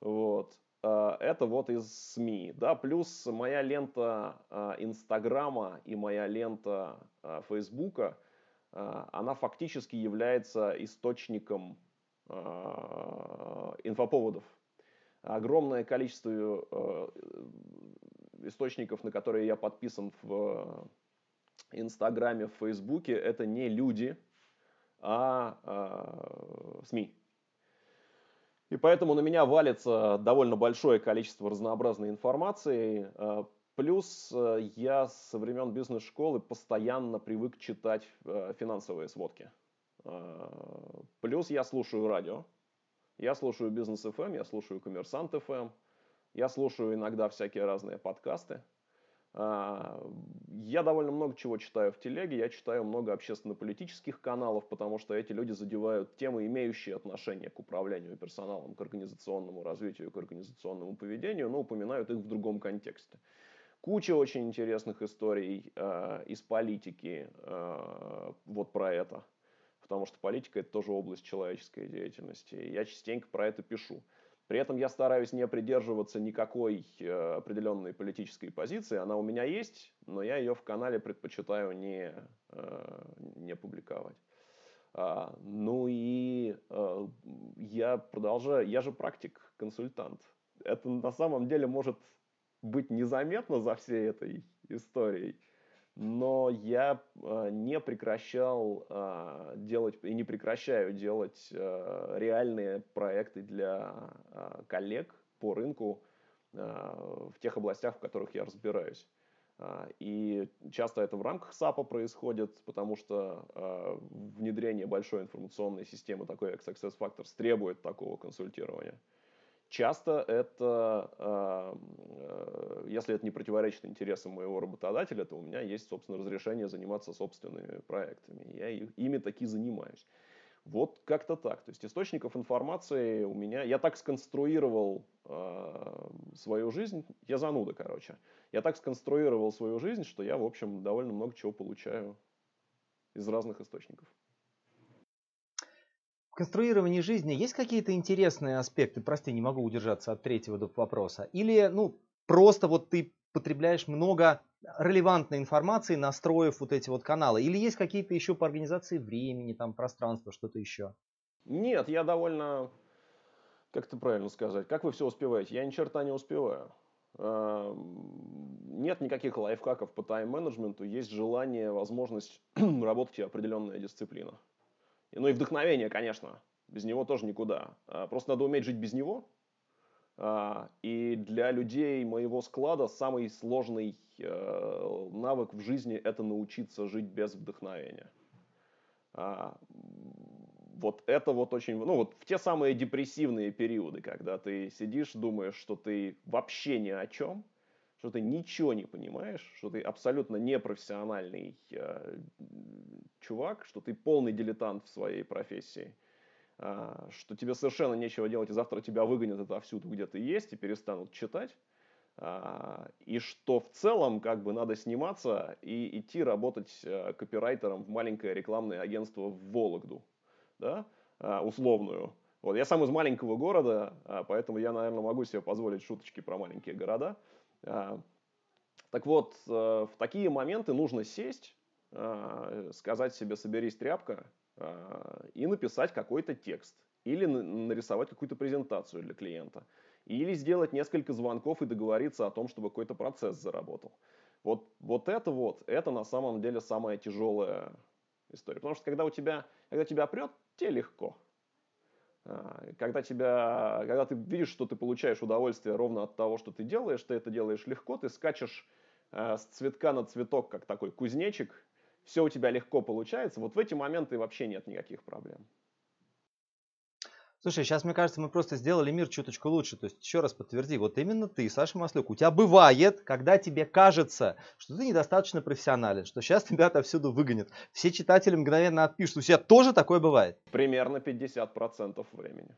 Вот. Э, это вот из СМИ, да, плюс моя лента э, Инстаграма и моя лента э, Фейсбука, она фактически является источником инфоповодов. Огромное количество источников, на которые я подписан в Инстаграме, в Фейсбуке, это не люди, а СМИ. И поэтому на меня валится довольно большое количество разнообразной информации. Э, плюс э, я со времен бизнес-школы постоянно привык читать э, финансовые сводки. Плюс я слушаю радио. Я слушаю бизнес FM, эм, я слушаю коммерсант FM, эм, я слушаю иногда всякие разные подкасты. А, я довольно много чего читаю в телеге, я читаю много общественно-политических каналов, потому что эти люди задевают темы, имеющие отношение к управлению персоналом, к организационному развитию, к организационному поведению, но упоминают их в другом контексте. Куча очень интересных историй э, из политики э, вот про это, потому что политика это тоже область человеческой деятельности. Я частенько про это пишу. При этом я стараюсь не придерживаться никакой э, определенной политической позиции. Она у меня есть, но я ее в канале предпочитаю не, э, не публиковать. А, ну и э, я продолжаю, я же практик, консультант. Это на самом деле может быть незаметно за всей этой историей но я э, не прекращал э, делать и не прекращаю делать э, реальные проекты для коллег по рынку в тех областях, в которых я разбираюсь. И часто это в рамках САПа происходит, потому что внедрение большой информационной системы, такой как SuccessFactors, требует такого консультирования. Часто это, а, э, если это не противоречит интересам моего работодателя, то у меня есть, собственно, разрешение заниматься собственными проектами. Я ими таки занимаюсь. Вот как-то так. То есть источников информации у меня... Я так сконструировал э, свою жизнь. Я зануда, короче. Я так сконструировал свою жизнь, что я, в общем, довольно много чего получаю из разных источников конструировании жизни есть какие-то интересные аспекты? Прости, не могу удержаться от третьего вопроса. Или, ну, просто вот ты потребляешь много релевантной информации, настроив вот эти вот каналы? Или есть какие-то еще по организации времени, там, пространства, что-то еще? Нет, я довольно, как это правильно сказать, как вы все успеваете? Я ни черта не успеваю. Нет никаких лайфхаков по тайм-менеджменту, есть желание, возможность работать и определенная дисциплина. Ну и вдохновение, конечно. Без него тоже никуда. А, просто надо уметь жить без него. А, и для людей моего склада самый сложный э, навык в жизни – это научиться жить без вдохновения. А, вот это вот очень, ну вот в те самые депрессивные периоды, когда ты сидишь, думаешь, что ты вообще ни о чем, что ты ничего не понимаешь, что ты абсолютно непрофессиональный э, чувак, что ты полный дилетант в своей профессии, э, что тебе совершенно нечего делать, и завтра тебя выгонят отовсюду, где ты есть, и перестанут читать, э, и что в целом как бы надо сниматься и идти работать э, копирайтером в маленькое рекламное агентство в Вологду, да, э, условную. Вот, я сам из маленького города, поэтому я, наверное, могу себе позволить шуточки про маленькие города. А, так вот, э, в такие моменты нужно сесть, а, сказать себе «соберись, тряпка» а, и написать какой-то текст. Или нарисовать какую-то презентацию для клиента. Или сделать несколько звонков и договориться о том, чтобы какой-то процесс заработал. Вот, вот это вот, это на самом деле самая тяжелая история. Потому что когда у тебя, когда тебя прет, тебе легко. А, когда, тебя, когда ты видишь, что ты получаешь удовольствие ровно от того, что ты делаешь, ты это делаешь легко, ты скачешь а, с цветка на цветок, как такой кузнечик, все у тебя легко получается, вот в эти моменты вообще нет никаких проблем. Слушай, сейчас, мне кажется, мы просто сделали мир чуточку лучше. То есть, еще раз подтверди, вот именно ты, Саша Маслюк, у тебя бывает, когда тебе кажется, что ты недостаточно профессионален, что сейчас тебя отовсюду выгонят. Все читатели мгновенно отпишут. У тебя тоже такое бывает? Примерно 50% времени.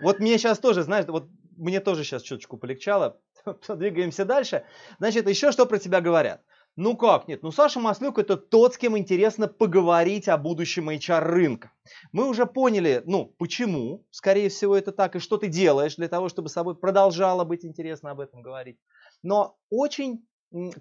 Вот мне сейчас тоже, знаешь, вот мне тоже сейчас чуточку полегчало. Двигаемся дальше. Значит, еще что про тебя говорят. Ну как, нет, ну Саша Маслюк это тот, с кем интересно поговорить о будущем HR-рынка. Мы уже поняли, ну, почему, скорее всего, это так, и что ты делаешь для того, чтобы с собой продолжало быть интересно об этом говорить. Но очень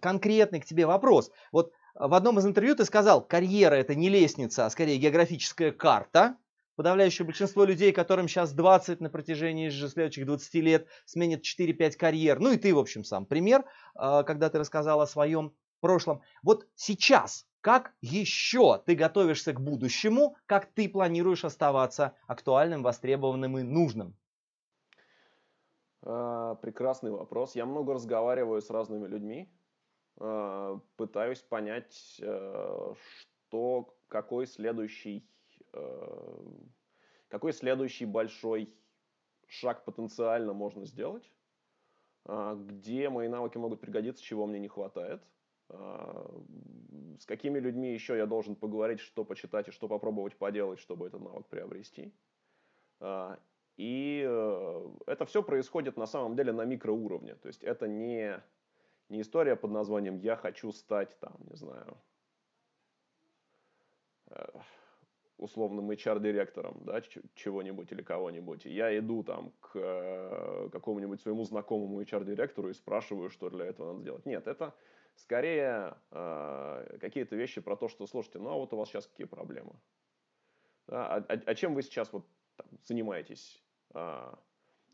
конкретный к тебе вопрос. Вот в одном из интервью ты сказал, карьера это не лестница, а скорее географическая карта. Подавляющее большинство людей, которым сейчас 20 на протяжении же следующих 20 лет сменят 4-5 карьер. Ну и ты, в общем, сам пример, а, когда ты рассказал о своем прошлом. Вот сейчас, как еще ты готовишься к будущему, как ты планируешь оставаться актуальным, востребованным и нужным? А, прекрасный вопрос. Я много разговариваю с разными людьми, а, пытаюсь понять, э, что, какой следующий, какой следующий большой шаг потенциально можно сделать. где мои навыки могут пригодиться, чего мне не хватает, с какими людьми еще я должен поговорить, что почитать и что попробовать поделать, чтобы этот навык приобрести. И э, это все происходит на самом деле на микроуровне. То есть это не, не история под названием «я хочу стать, там, не знаю, э, условным HR-директором да, чего-нибудь или кого-нибудь. Я иду там к э, какому-нибудь своему знакомому HR-директору и спрашиваю, что для этого надо сделать. Нет, это скорее э, какие-то вещи про то, что, слушайте, ну а вот у вас сейчас какие проблемы? Да, а, а, чем вы сейчас вот там, занимаетесь? А,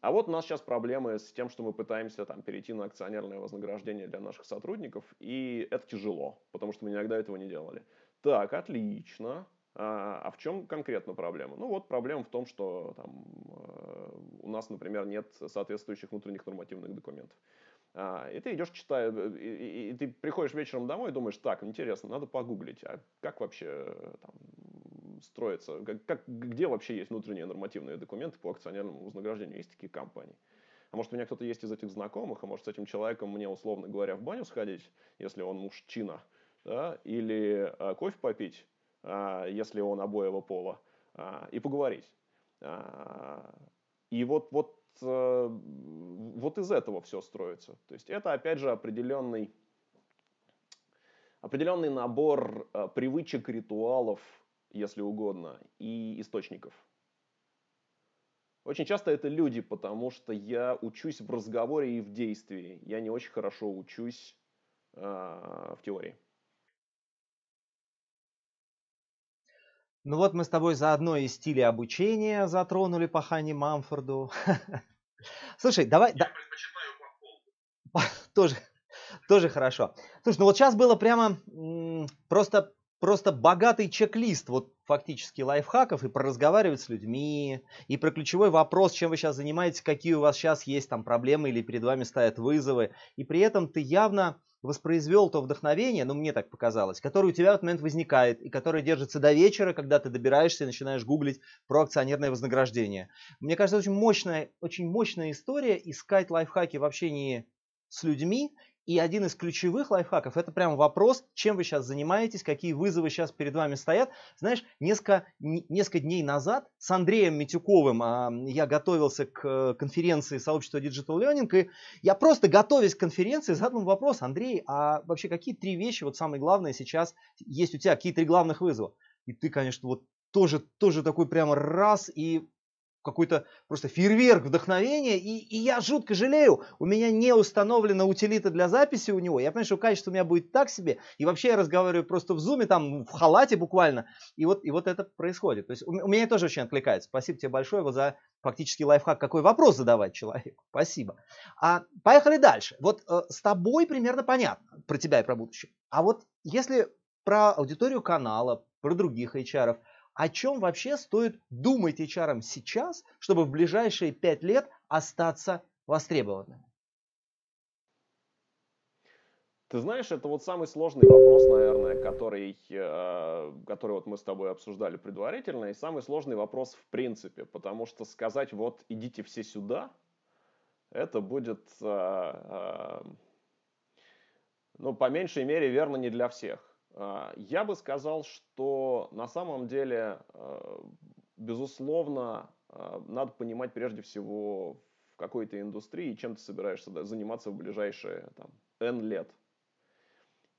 а вот у нас сейчас проблемы с тем, что мы пытаемся там, перейти на акционерное вознаграждение для наших сотрудников, и это тяжело, потому что мы никогда этого не делали. Так, отлично. А, а в чем конкретно проблема? Ну вот проблема в том, что там, э, у нас, например, нет соответствующих внутренних нормативных документов. А, и ты идешь, читаешь, э, и, и, ты приходишь вечером домой и думаешь, так, интересно, надо погуглить, а как вообще э, там, строится, как, как, где вообще есть внутренние нормативные документы по акционерному вознаграждению, есть такие компании. А может, у меня кто-то есть из этих знакомых, а может, с этим человеком мне, условно говоря, в баню сходить, если он мужчина, да, или а, кофе попить, а, если он обоего пола, а, и поговорить. А, и вот, вот, вот из этого все строится. То есть это, опять же, определенный, определенный набор а, привычек, ритуалов, если угодно, и источников. Очень часто это люди, потому что я учусь в разговоре и в действии. Я не очень хорошо учусь э, в теории. Ну вот мы с тобой заодно и стили обучения затронули по Хане Мамфорду. Слушай, давай... Я предпочитаю по Тоже, тоже хорошо. Слушай, ну вот сейчас было прямо просто просто богатый чек-лист вот фактически лайфхаков и про разговаривать с людьми, и про ключевой вопрос, чем вы сейчас занимаетесь, какие у вас сейчас есть там проблемы или перед вами стоят вызовы. И при этом ты явно воспроизвел то вдохновение, ну мне так показалось, которое у тебя в этот момент возникает и которое держится до вечера, когда ты добираешься и начинаешь гуглить про акционерное вознаграждение. Мне кажется, очень мощная, очень мощная история искать лайфхаки в общении с людьми и один из ключевых лайфхаков, это прям вопрос, чем вы сейчас занимаетесь, какие вызовы сейчас перед вами стоят. Знаешь, несколько, несколько дней назад с Андреем Митюковым а, я готовился к э, конференции сообщества Digital Learning, и я просто готовясь к конференции задал вопрос, Андрей, а вообще какие три вещи, вот самое главное сейчас есть у тебя, какие три главных вызова? И ты, конечно, вот тоже, тоже такой прямо раз и какой-то просто фейерверк вдохновения, и, и я жутко жалею, у меня не установлена утилита для записи у него, я понимаю, что качество у меня будет так себе, и вообще я разговариваю просто в зуме, там, в халате буквально, и вот, и вот это происходит. То есть у, у меня тоже очень откликается. Спасибо тебе большое вот за фактически лайфхак, какой вопрос задавать человеку. Спасибо. А, поехали дальше. Вот э, с тобой примерно понятно про тебя и про будущее. А вот если про аудиторию канала, про других HR, о чем вообще стоит думать HR сейчас, чтобы в ближайшие пять лет остаться востребованным? Ты знаешь, это вот самый сложный вопрос, наверное, который, э, который вот мы с тобой обсуждали предварительно, и самый сложный вопрос в принципе, потому что сказать вот идите все сюда, это будет, э, э, ну, по меньшей мере, верно не для всех. А, я бы сказал, что на самом деле, а, безусловно, а, надо понимать прежде всего в какой-то индустрии, чем ты собираешься заниматься в ближайшие там, N лет.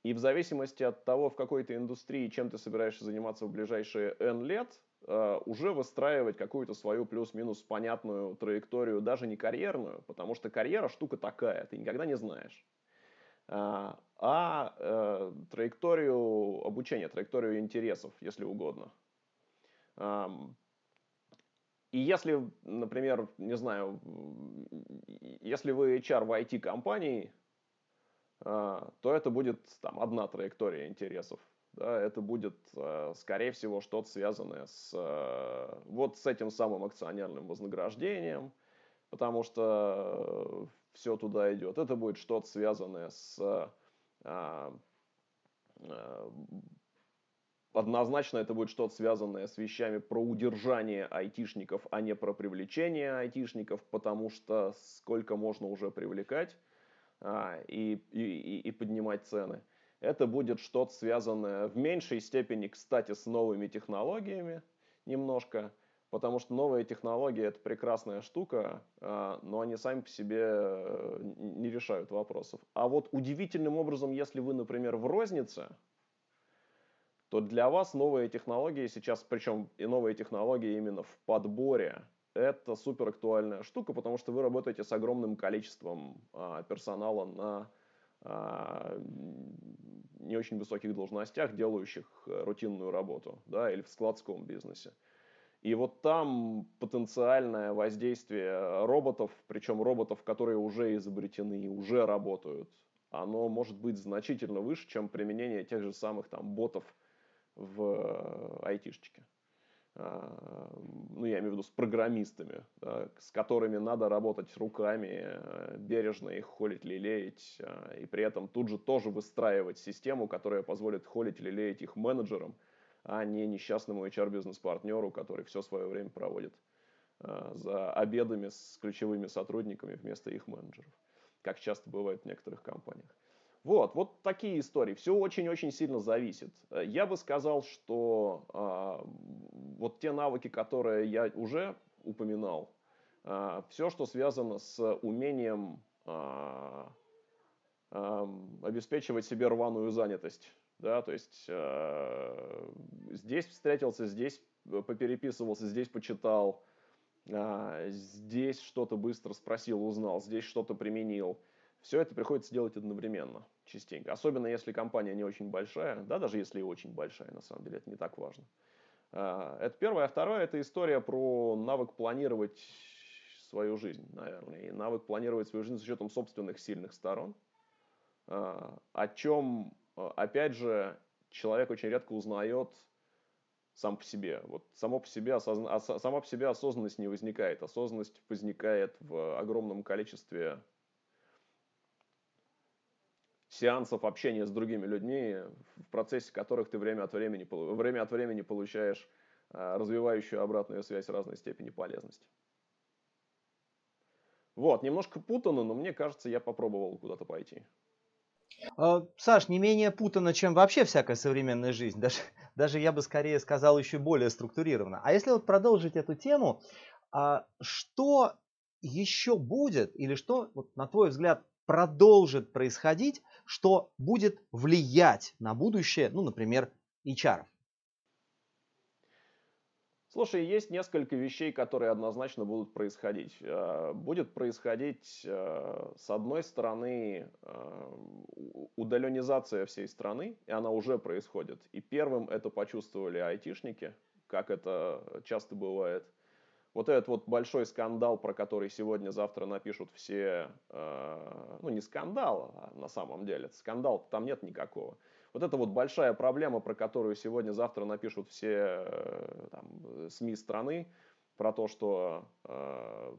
И в зависимости от того, в какой то индустрии, чем ты собираешься заниматься в ближайшие N лет, уже выстраивать какую-то свою плюс-минус понятную траекторию, даже не карьерную, потому что карьера штука такая, ты никогда не знаешь. А, э, траекторию обучения, траекторию интересов, если угодно. И если, например, не знаю, если вы HR в IT-компании, а, то это будет там одна траектория интересов. Да, это будет, э, скорее всего, что-то связанное с э, вот с этим самым акционерным вознаграждением, потому что все туда идет. Это будет что-то связанное с однозначно это будет что-то связанное с вещами про удержание айтишников, а не про привлечение айтишников, потому что сколько можно уже привлекать а, и, и, и поднимать цены. Это будет что-то связанное в меньшей степени, кстати, с новыми технологиями немножко, потому что новые технологии это прекрасная штука, а, но они сами по себе э, не решают вопросов. А вот удивительным образом, если вы, например, в рознице, то для вас новые технологии сейчас, причем и новые технологии именно в подборе, это супер актуальная штука, потому что вы работаете с огромным количеством а, персонала на а, не очень высоких должностях, делающих э, рутинную работу, да, или в складском бизнесе. И вот там потенциальное воздействие роботов, причем роботов, которые уже изобретены и уже работают, оно может быть значительно выше, чем применение тех же самых там ботов в э, айтишечке. А, ну, я имею в виду с программистами, да, с которыми надо работать руками, э, бережно их холить, лелеять, а, и при этом тут же тоже выстраивать систему, которая позволит холить, лелеять их менеджерам, а не несчастному HR-бизнес-партнеру, который все свое время проводит а, за обедами с ключевыми сотрудниками вместо их менеджеров, как часто бывает в некоторых компаниях. Вот, вот такие истории. Все очень-очень сильно зависит. Э, я бы сказал, что э, вот те навыки, которые я уже упоминал, э, все, что связано с умением э, э, обеспечивать себе рваную занятость. Да, то есть э, здесь встретился, здесь попереписывался, здесь почитал, э, здесь что-то быстро спросил, узнал, здесь что-то применил – все это приходится делать одновременно, частенько. Особенно если компания не очень большая, да, даже если и очень большая, на самом деле, это не так важно. А, это первое. А второе, это история про навык планировать свою жизнь, наверное. И навык планировать свою жизнь с учетом собственных сильных сторон. А, о чем, опять же, человек очень редко узнает сам по себе. Вот само по себе, осозна... сама по себе осознанность не возникает. Осознанность возникает в огромном количестве сеансов общения с другими людьми, в процессе которых ты время от времени, время от времени получаешь а, развивающую обратную связь разной степени полезности. Вот, немножко путано, но мне кажется, я попробовал куда-то пойти. А, Саш, не менее путано, чем вообще всякая современная жизнь. Даже, даже я бы скорее сказал еще более структурированно. А если вот продолжить эту тему, а, что еще будет или что, вот, на твой взгляд, продолжит происходить, что будет влиять на будущее, ну, например, HR? Слушай, есть несколько вещей, которые однозначно будут происходить. Э, будет происходить, э, с одной стороны, э, удаленизация всей страны, и она уже происходит. И первым это почувствовали айтишники, как это часто бывает – вот этот вот большой скандал, про который сегодня-завтра напишут все, ну не скандал, а на самом деле, скандал там нет никакого. Вот это вот большая проблема, про которую сегодня-завтра напишут все э, там, СМИ страны, про то, что э,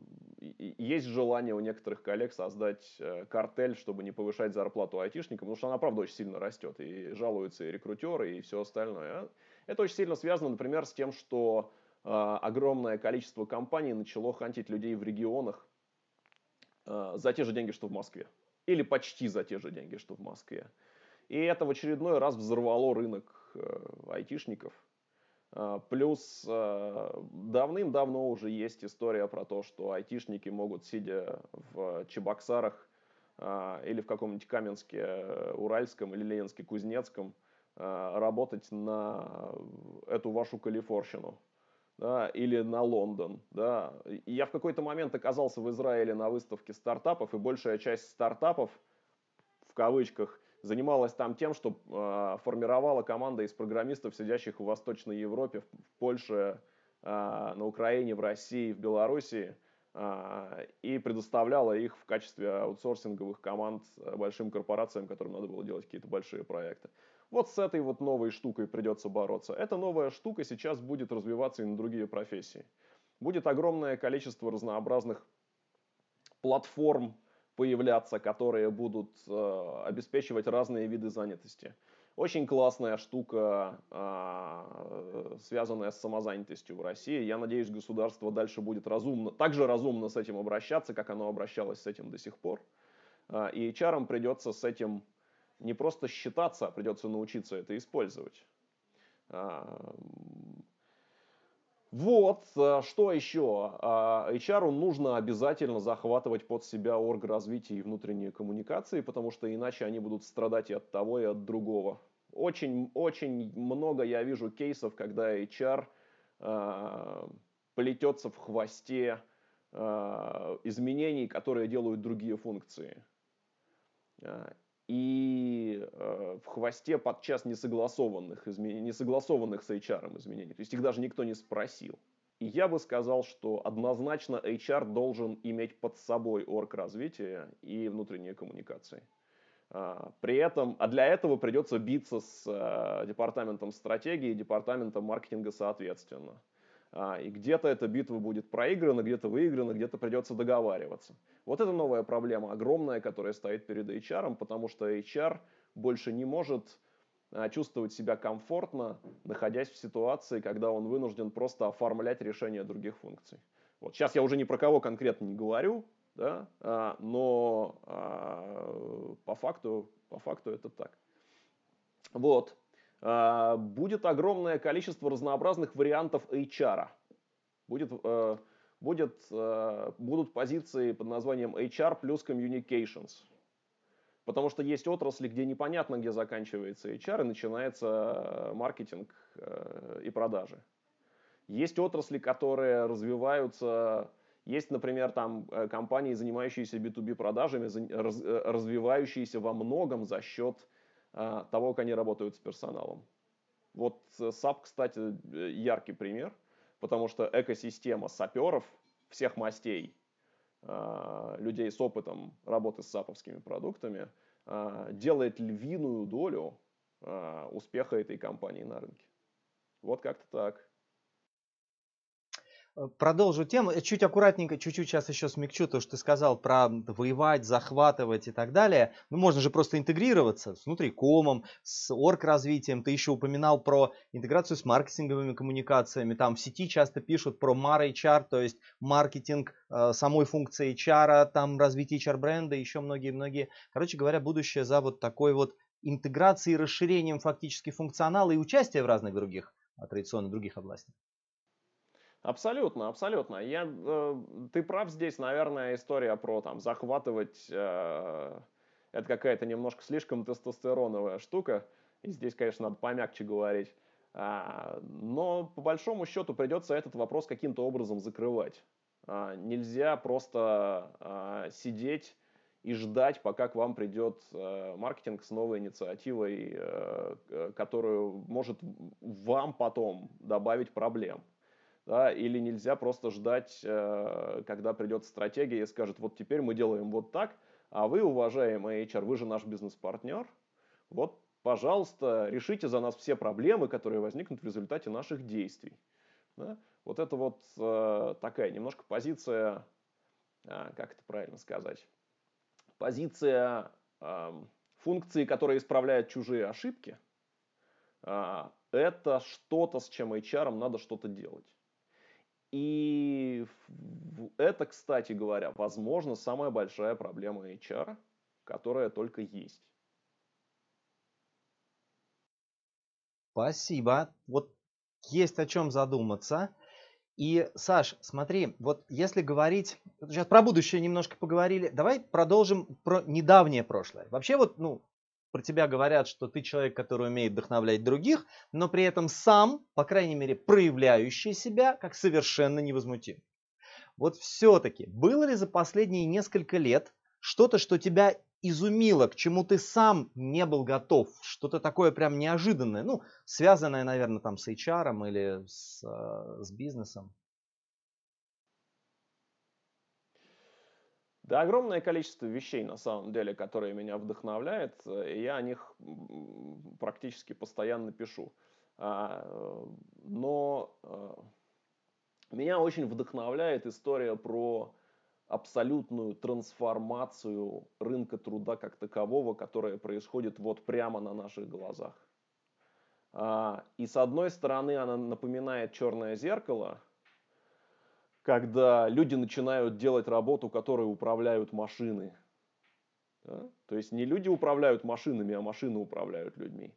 есть желание у некоторых коллег создать э, картель, чтобы не повышать зарплату айтишникам, потому что она, правда, очень сильно растет, и жалуются и рекрутеры, и все остальное. Это очень сильно связано, например, с тем, что а, огромное количество компаний начало хантить людей в регионах а, за те же деньги, что в Москве. Или почти за те же деньги, что в Москве. И это в очередной раз взорвало рынок э, айтишников. А, плюс давным-давно уже есть история про то, что айтишники могут, сидя в Чебоксарах или в каком-нибудь Каменске, э, Уральском или Ленинске, Кузнецком, работать на эту вашу Калифорщину да, или на Лондон. Да. Я в какой-то момент оказался в Израиле на выставке стартапов, и большая часть стартапов, в кавычках, занималась там тем, что э, формировала команда из программистов, сидящих в Восточной Европе, в Польше, э, на Украине, в России, в Белоруссии, э, и предоставляла их в качестве аутсорсинговых команд большим корпорациям, которым надо было делать какие-то большие проекты. Вот с этой вот новой штукой придется бороться. Эта новая штука сейчас будет развиваться и на другие профессии. Будет огромное количество разнообразных платформ появляться, которые будут э, обеспечивать разные виды занятости. Очень классная штука, а, связанная с самозанятостью в России. Я надеюсь, государство дальше будет разумно, так же разумно с этим обращаться, как оно обращалось с этим до сих пор. А, и HR придется с этим не просто считаться, а придется научиться это использовать. А, вот, что еще? HR нужно обязательно захватывать под себя орг развития и внутренние коммуникации, потому что иначе они будут страдать и от того, и от другого. Очень, очень много я вижу кейсов, когда HR э, плетется в хвосте э, изменений, которые делают другие функции. И э, в хвосте подчас несогласованных, изменений, несогласованных с HR изменений. То есть их даже никто не спросил. И я бы сказал, что однозначно HR должен иметь под собой орг развития и внутренние коммуникации. А, при этом, а для этого придется биться с э, департаментом стратегии и департаментом маркетинга соответственно. А, и где-то эта битва будет проиграна, где-то выиграна, где-то придется договариваться. Вот это новая проблема, огромная, которая стоит перед HR, потому что HR больше не может а, чувствовать себя комфортно, находясь в ситуации, когда он вынужден просто оформлять решения других функций. Вот сейчас я уже ни про кого конкретно не говорю, да, а, но а, по факту, по факту это так. Вот. А, будет огромное количество разнообразных вариантов HR. Будет, а, будет, а, будут позиции под названием HR плюс Communications. Потому что есть отрасли, где непонятно, где заканчивается HR и начинается маркетинг и продажи. Есть отрасли, которые развиваются есть, например, там э, компании, занимающиеся B2B продажами, э, развивающиеся во многом за счет э, того, как они работают с персоналом. Вот SAP, кстати, яркий пример, потому что экосистема саперов всех мастей, людей с опытом работы с саповскими продуктами, делает львиную долю успеха этой компании на рынке. Вот как-то так. Э, продолжу тему. Э, чуть аккуратненько, чуть-чуть сейчас еще смягчу то, что ты сказал про воевать, захватывать и так далее. Ну, можно же просто интегрироваться с внутрикомом, с орг-развитием. Ты еще упоминал про интеграцию с маркетинговыми коммуникациями. Там в сети часто пишут про MAR HR, то есть маркетинг э, самой функции HR, там развитие HR-бренда, еще многие-многие. Короче говоря, будущее за вот такой вот интеграцией, расширением фактически функционала и участия в разных других, а, традиционно других областях. Абсолютно, абсолютно. Я, э, ты прав здесь, наверное, история про там захватывать. Э, это какая-то немножко слишком тестостероновая штука. И здесь, конечно, надо помягче говорить. А, но по большому счету придется этот вопрос каким-то образом закрывать. А, нельзя просто а, сидеть и ждать, пока к вам придет э, маркетинг с новой инициативой, э, которую может вам потом добавить проблем да, или нельзя просто ждать, э, когда придет стратегия и скажет, вот теперь мы делаем вот так, а вы, уважаемый HR, вы же наш бизнес-партнер, вот, пожалуйста, решите за нас все проблемы, которые возникнут в результате наших действий. Да? Вот это вот э, такая немножко позиция, э, как это правильно сказать, позиция э, функции, которая исправляет чужие ошибки, э, это что-то, с чем HR надо что-то делать. И это, кстати говоря, возможно, самая большая проблема HR, которая только есть. Спасибо. Вот есть о чем задуматься. И, Саш, смотри, вот если говорить, сейчас про будущее немножко поговорили, давай продолжим про недавнее прошлое. Вообще вот, ну, про тебя говорят, что ты человек, который умеет вдохновлять других, но при этом сам, по крайней мере, проявляющий себя как совершенно невозмутим. Вот все-таки было ли за последние несколько лет что-то, что тебя изумило, к чему ты сам не был готов, что-то такое прям неожиданное, ну, связанное, наверное, там с HR или с, э, с бизнесом? Да, огромное количество вещей, на самом деле, которые меня вдохновляют, э, и я о них практически постоянно пишу. А, но э, меня очень вдохновляет история про абсолютную трансформацию рынка труда как такового, которая происходит вот прямо на наших глазах. А, и с одной стороны она напоминает черное зеркало, когда люди начинают делать работу, которой управляют машины. Да? То есть не люди управляют машинами, а машины управляют людьми.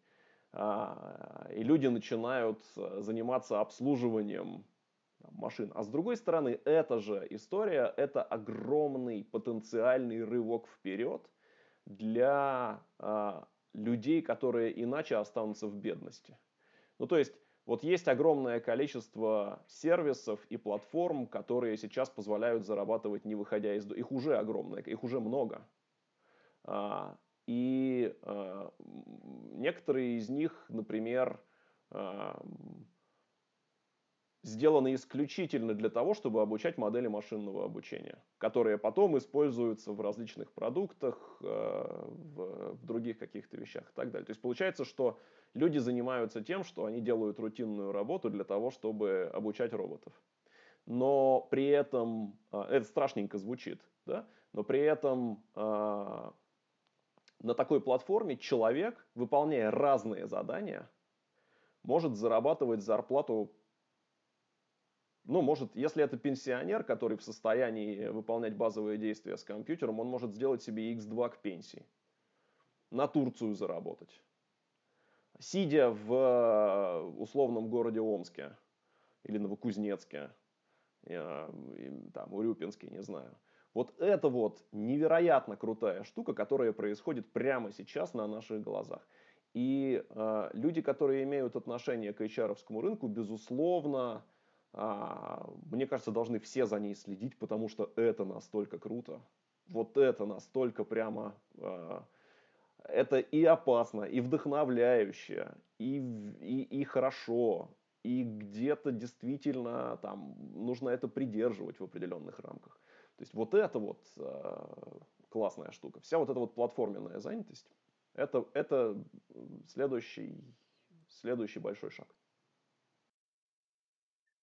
А, и люди начинают э, заниматься обслуживанием машин. А с другой стороны, эта же история, это огромный потенциальный рывок вперед для а, людей, которые иначе останутся в бедности. Ну, то есть, вот есть огромное количество сервисов и платформ, которые сейчас позволяют зарабатывать, не выходя из... Их уже огромное, их уже много. А, и а, некоторые из них, например, а, сделаны исключительно для того, чтобы обучать модели машинного обучения, которые потом используются в различных продуктах, э, в, других каких-то вещах и так далее. То есть получается, что люди занимаются тем, что они делают рутинную работу для того, чтобы обучать роботов. Но при этом, э, это страшненько звучит, да? но при этом э, на такой платформе человек, выполняя разные задания, может зарабатывать зарплату ну, может, если это пенсионер, который в состоянии выполнять базовые действия с компьютером, он может сделать себе x2 к пенсии. На Турцию заработать. Сидя в э, условном городе Омске или Новокузнецке, э, там, Урюпинске, не знаю. Вот это вот невероятно крутая штука, которая происходит прямо сейчас на наших глазах. И э, люди, которые имеют отношение к HR рынку, безусловно, мне кажется, должны все за ней следить, потому что это настолько круто. Вот это настолько прямо... А, это и опасно, и вдохновляюще, и, и, и хорошо, и где-то действительно там нужно это придерживать в определенных рамках. То есть вот это вот э, классная штука. Вся вот эта вот платформенная занятость, это, это следующий, следующий большой шаг.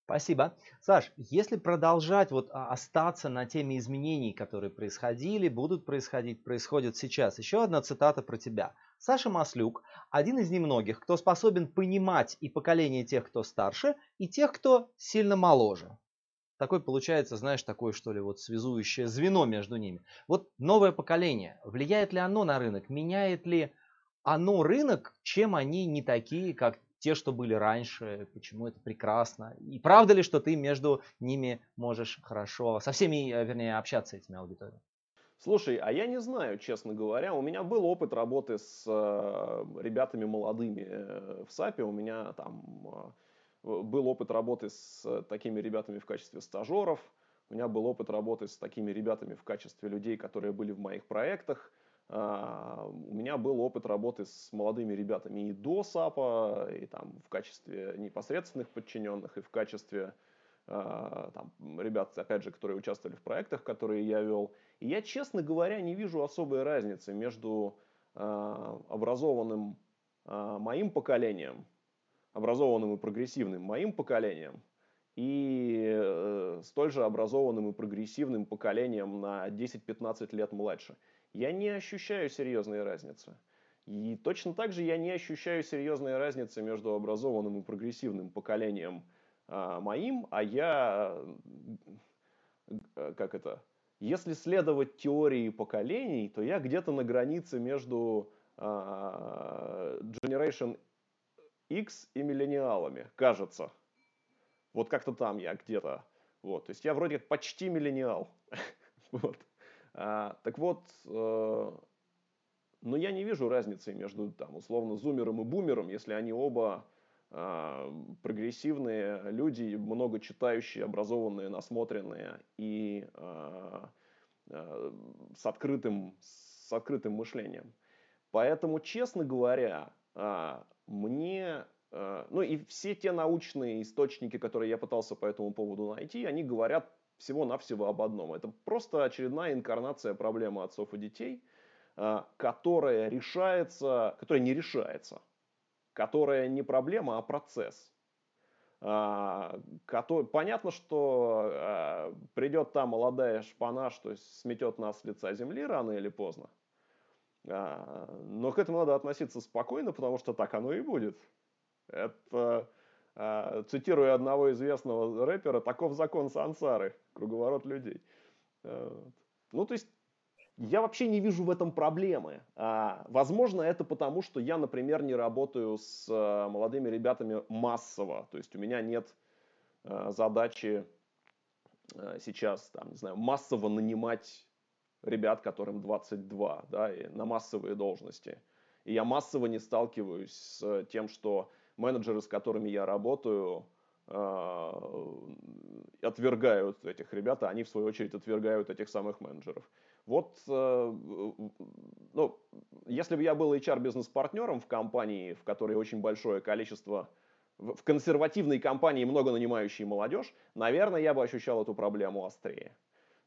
Спасибо. Саш, если продолжать вот а, остаться на теме изменений, которые происходили, будут происходить, происходят сейчас, еще одна цитата про тебя. Саша Маслюк – один из немногих, кто способен понимать и поколение тех, кто старше, и тех, кто сильно моложе. Такой получается, знаешь, такое что ли вот связующее звено между ними. Вот новое поколение, влияет ли оно на рынок, меняет ли оно рынок, чем они не такие, как те, что были раньше, почему это прекрасно. И правда ли, что ты между ними можешь хорошо, со всеми, э, вернее, общаться этими аудиториями? Слушай, а я не знаю, честно говоря. У меня был опыт работы с э, ребятами молодыми э, в САПе. У меня там был опыт работы с такими ребятами в качестве стажеров. У меня был опыт работы с такими ребятами в качестве людей, которые были в моих проектах. А, у меня был опыт работы с молодыми ребятами и до САПа, и там в качестве непосредственных подчиненных, и в качестве а, там, ребят, опять же, которые участвовали в проектах, которые я вел. И я, честно говоря, не вижу особой разницы между а, образованным моим поколением, образованным и прогрессивным моим поколением, и э, столь же образованным и прогрессивным поколением на 10-15 лет младше я не ощущаю серьезной разницы. И точно так же я не ощущаю серьезной разницы между образованным и прогрессивным поколением а, моим, а я, э, как это, если следовать теории поколений, то я где-то на границе между а, Generation X и миллениалами, кажется. Вот как-то там я где-то. Вот, то есть я вроде почти миллениал. вот. А, так вот, э, но я не вижу разницы между, там, условно, зумером и бумером, если они оба э, прогрессивные люди, много читающие, образованные, насмотренные и э, э, с, открытым, с открытым мышлением. Поэтому, честно говоря, мне э, ну и все те научные источники, которые я пытался по этому поводу найти, они говорят всего-навсего об одном. Это просто очередная инкарнация проблемы отцов и детей, а, которая решается, которая не решается, которая не проблема, а процесс. А, понятно, что а, придет та молодая шпана, что сметет нас с лица земли рано или поздно. Но к этому надо относиться спокойно, потому что так оно и будет. Это, цитируя одного известного рэпера, таков закон сансары, круговорот людей. А, ну, то есть, я вообще не вижу в этом проблемы. А, возможно, это потому, что я, например, не работаю с а, молодыми ребятами массово. То есть у меня нет а, задачи сейчас, там, не знаю, массово нанимать ребят, которым 22, да, и на массовые должности. И я массово не сталкиваюсь с тем, что менеджеры, с которыми я работаю, отвергают этих ребят, а они, в свою очередь, отвергают этих самых менеджеров. Вот, э, ну, если бы я был HR-бизнес-партнером в компании, в которой очень большое количество, в консервативной компании много нанимающей молодежь, наверное, я бы ощущал эту проблему острее.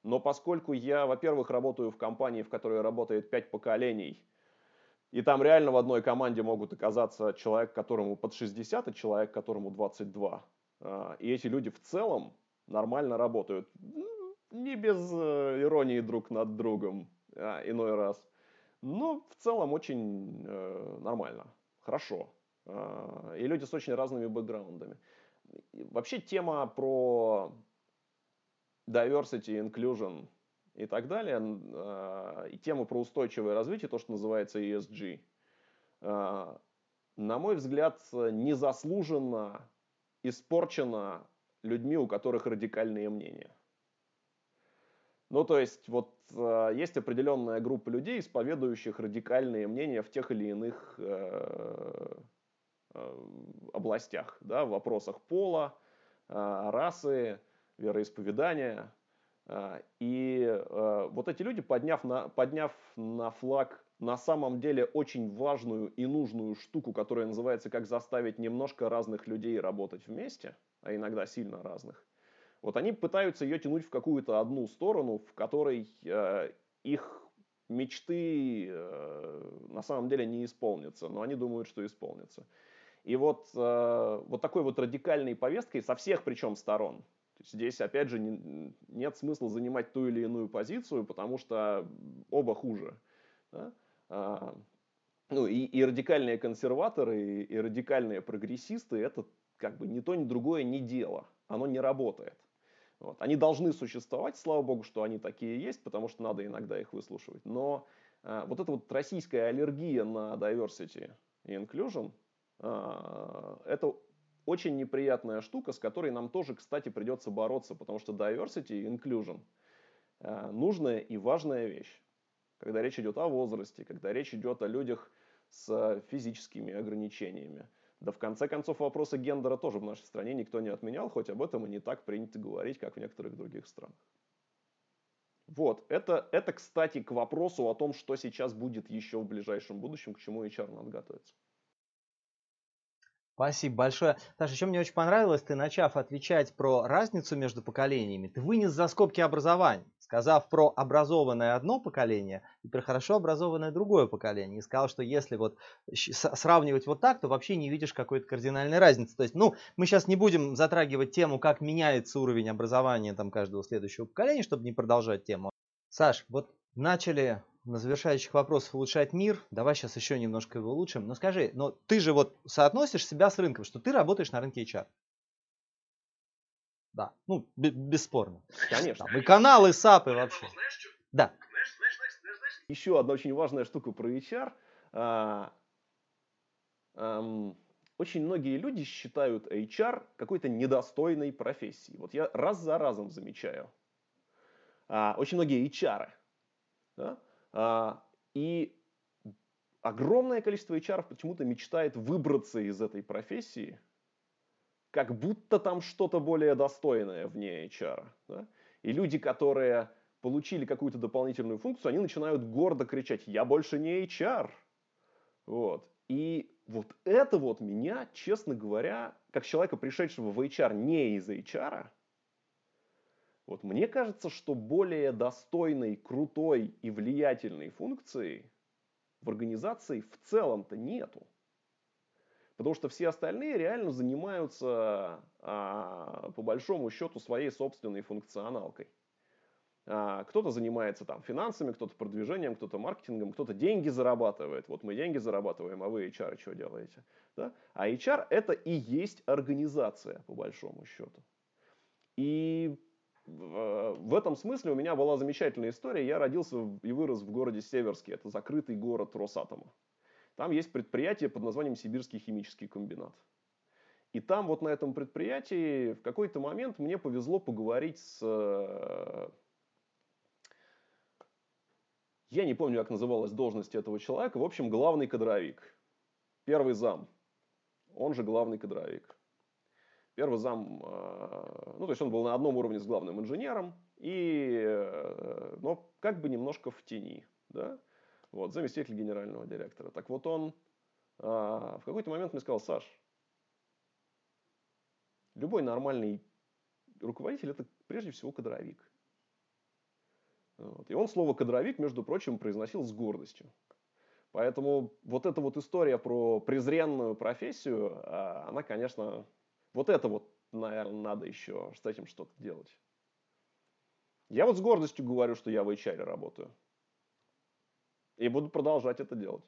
Но поскольку я, во-первых, работаю в компании, в которой работает пять поколений, и там реально в одной команде могут оказаться человек, которому под 60, и человек, которому 22. А, и эти люди в целом нормально работают не без э, иронии друг над другом а, иной раз. Но в целом очень э, нормально, хорошо. И люди с очень разными бэкграундами. Вообще тема про diversity, inclusion и так далее, э, и тема про устойчивое развитие, то, что называется ESG, э, на мой взгляд, незаслуженно испорчена людьми, у которых радикальные мнения. Ну, то есть, вот э, есть определенная группа людей, исповедующих радикальные мнения в тех или иных э, э, областях, да, в вопросах пола, э, расы, вероисповедания. Э, и э, вот эти люди, подняв на, подняв на флаг на самом деле очень важную и нужную штуку, которая называется «Как заставить немножко разных людей работать вместе», а иногда сильно разных, вот они пытаются ее тянуть в какую-то одну сторону, в которой э, их мечты э, на самом деле не исполнятся, но они думают, что исполнятся. И вот, э, вот такой вот радикальной повесткой со всех причем сторон. Здесь, опять же, не, нет смысла занимать ту или иную позицию, потому что оба хуже. Да? А, ну и, и радикальные консерваторы, и, и радикальные прогрессисты, это как бы ни то, ни другое не дело. Оно не работает. Вот. Они должны существовать, слава богу, что они такие есть, потому что надо иногда их выслушивать. Но э, вот эта вот российская аллергия на diversity и inclusion, э, это очень неприятная штука, с которой нам тоже, кстати, придется бороться, потому что diversity и inclusion э, нужная и важная вещь. Когда речь идет о возрасте, когда речь идет о людях с физическими ограничениями. Да в конце концов вопросы гендера тоже в нашей стране никто не отменял, хоть об этом и не так принято говорить, как в некоторых других странах. Вот, это, это, кстати, к вопросу о том, что сейчас будет еще в ближайшем будущем, к чему HR надо готовиться. Спасибо большое. Саша, еще мне очень понравилось, ты начав отвечать про разницу между поколениями, ты вынес за скобки образования, сказав про образованное одно поколение и про хорошо образованное другое поколение. И сказал, что если вот сравнивать вот так, то вообще не видишь какой-то кардинальной разницы. То есть, ну, мы сейчас не будем затрагивать тему, как меняется уровень образования там каждого следующего поколения, чтобы не продолжать тему. Саш, вот начали на завершающих вопросах улучшать мир. Давай сейчас еще немножко его улучшим. Но скажи, но ты же вот соотносишь себя с рынком, что ты работаешь на рынке HR. Да, ну, бесспорно. Конечно. Там и каналы, и САПы вообще. Да. Еще одна очень важная штука про HR. А, эм, очень многие люди считают HR какой-то недостойной профессией. Вот я раз за разом замечаю. А, очень многие HR. Да? А, и огромное количество HR почему-то мечтает выбраться из этой профессии, как будто там что-то более достойное вне HR. Да? И люди, которые получили какую-то дополнительную функцию, они начинают гордо кричать, я больше не HR. Вот. И вот это вот меня, честно говоря, как человека, пришедшего в HR не из HR, вот мне кажется, что более достойной, крутой и влиятельной функции в организации в целом-то нету. Потому что все остальные реально занимаются а, по большому счету своей собственной функционалкой. А, кто-то занимается там финансами, кто-то продвижением, кто-то маркетингом, кто-то деньги зарабатывает. Вот мы деньги зарабатываем, а вы HR что делаете? Да? А HR это и есть организация по большому счету. И в этом смысле у меня была замечательная история. Я родился и вырос в городе Северске. Это закрытый город Росатома. Там есть предприятие под названием Сибирский химический комбинат. И там вот на этом предприятии в какой-то момент мне повезло поговорить с я не помню, как называлась должность этого человека. В общем, главный кадровик. Первый зам. Он же главный кадровик. Первый зам, э, ну, то есть он был на одном уровне с главным инженером, и, э, но как бы немножко в тени, да, вот, заместитель генерального директора. Так вот он э, в какой-то момент мне сказал, Саш, любой нормальный руководитель это прежде всего кадровик. Вот. И он слово «кадровик», между прочим, произносил с гордостью. Поэтому вот эта вот история про презренную профессию, она, конечно, вот это вот, наверное, надо еще с этим что-то делать. Я вот с гордостью говорю, что я в HR работаю. И буду продолжать это делать.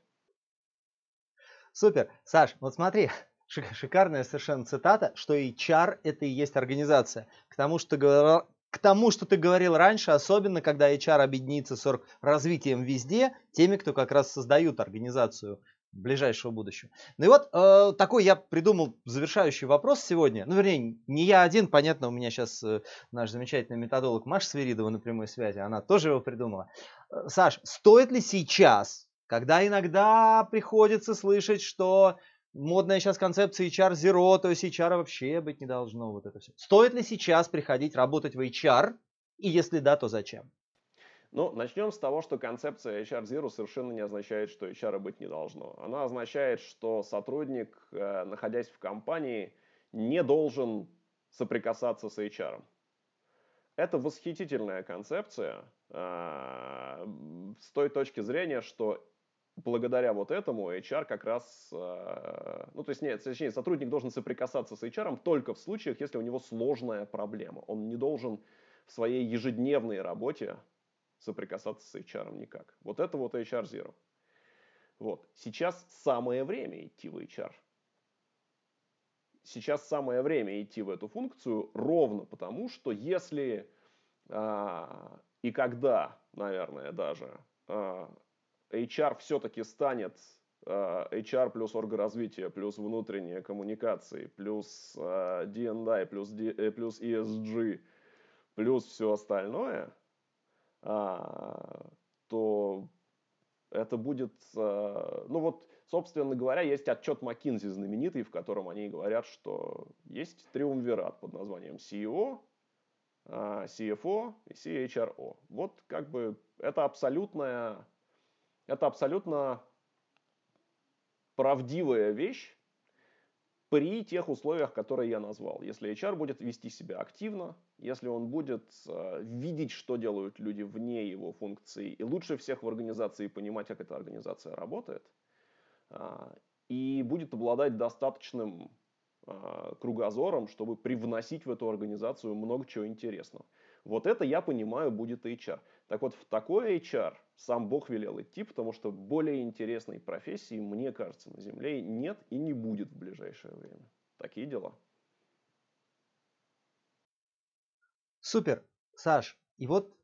Супер. Саш, вот смотри, шикарная совершенно цитата, что HR это и есть организация. К тому, что к тому, что ты говорил раньше, особенно когда HR объединится с развитием везде, теми, кто как раз создают организацию ближайшего будущего. Ну и вот э, такой я придумал завершающий вопрос сегодня. Ну, вернее, не я один, понятно, у меня сейчас э, наш замечательный методолог Маша Свиридова на прямой связи, она тоже его придумала. Э, Саш, стоит ли сейчас, когда иногда приходится слышать, что модная сейчас концепция HR Zero, то есть HR вообще быть не должно, вот это все. Стоит ли сейчас приходить работать в HR? И если да, то зачем? Ну, начнем с того, что концепция HR Zero совершенно не означает, что HR быть не должно. Она означает, что сотрудник, э, находясь в компании, не должен соприкасаться с HR. Это восхитительная концепция э, с той точки зрения, что благодаря вот этому HR как раз, э, ну то есть нет, точнее, сотрудник должен соприкасаться с HR только в случаях, если у него сложная проблема. Он не должен в своей ежедневной работе соприкасаться с HR никак. Вот это вот HR Zero. Вот. Сейчас самое время идти в HR. Сейчас самое время идти в эту функцию ровно потому, что если а, и когда, наверное, даже а, HR все-таки станет HR плюс оргоразвитие, плюс внутренние коммуникации, плюс D&I, плюс, D, э, плюс ESG, плюс все остальное, а, то это будет, ну вот, собственно говоря, есть отчет McKinsey знаменитый, в котором они говорят, что есть триумвират под названием CEO, CFO и CHRO. Вот как бы это абсолютная это абсолютно правдивая вещь при тех условиях, которые я назвал. Если HR будет вести себя активно, если он будет э, видеть, что делают люди вне его функции, и лучше всех в организации понимать, как эта организация работает, э, и будет обладать достаточным э, кругозором, чтобы привносить в эту организацию много чего интересного. Вот это, я понимаю, будет HR. Так вот, в такой HR сам Бог велел идти, потому что более интересной профессии, мне кажется, на Земле нет и не будет в ближайшее время. Такие дела. Супер. Саш, и вот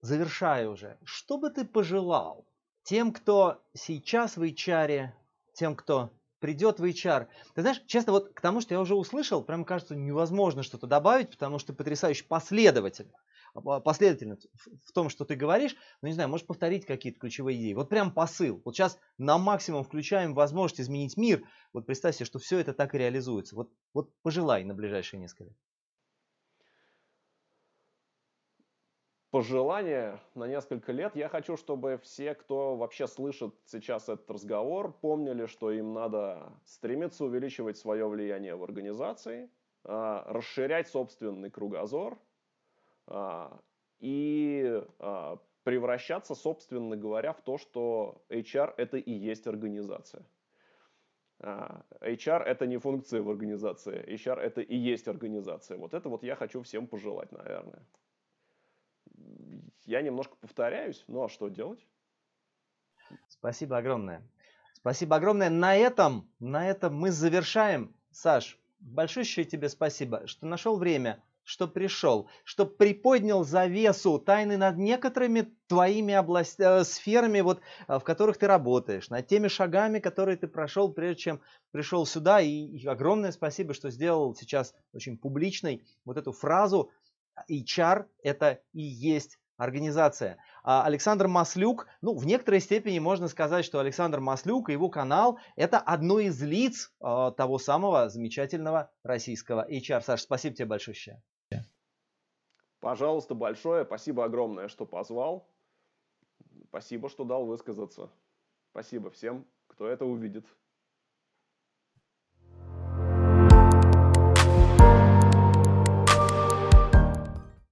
завершая уже, что бы ты пожелал тем, кто сейчас в HR, тем, кто придет в HR. Ты знаешь, честно, вот к тому, что я уже услышал, прям кажется невозможно что-то добавить, потому что потрясающе последовательно. А, последовательно в том, что ты говоришь, ну не знаю, можешь повторить какие-то ключевые идеи. Вот прям посыл. Вот сейчас на максимум включаем возможность изменить мир. Вот представь себе, что все это так и реализуется. Вот, вот пожелай на ближайшие несколько лет. Пожелание на несколько лет. Я хочу, чтобы все, кто вообще слышит сейчас этот разговор, помнили, что им надо стремиться увеличивать свое влияние в организации, а, расширять собственный кругозор а, и а, превращаться, собственно говоря, в то, что HR это и есть организация. HR это не функция в организации, HR это и есть организация. Вот это вот я хочу всем пожелать, наверное. Я немножко повторяюсь, ну а что делать? Спасибо огромное. Спасибо огромное. На этом, на этом мы завершаем. Саш, большое тебе спасибо, что нашел время что пришел, что приподнял завесу тайны над некоторыми твоими область, э, сферами, вот, э, в которых ты работаешь, над теми шагами, которые ты прошел, прежде чем пришел сюда. И, и огромное спасибо, что сделал сейчас очень публичной вот эту фразу HR – это и есть организация. А Александр Маслюк, ну, в некоторой степени можно сказать, что Александр Маслюк и его канал – это одно из лиц э, того самого замечательного российского HR. Саш, спасибо тебе большое. Пожалуйста, большое. Спасибо огромное, что позвал. Спасибо, что дал высказаться. Спасибо всем, кто это увидит.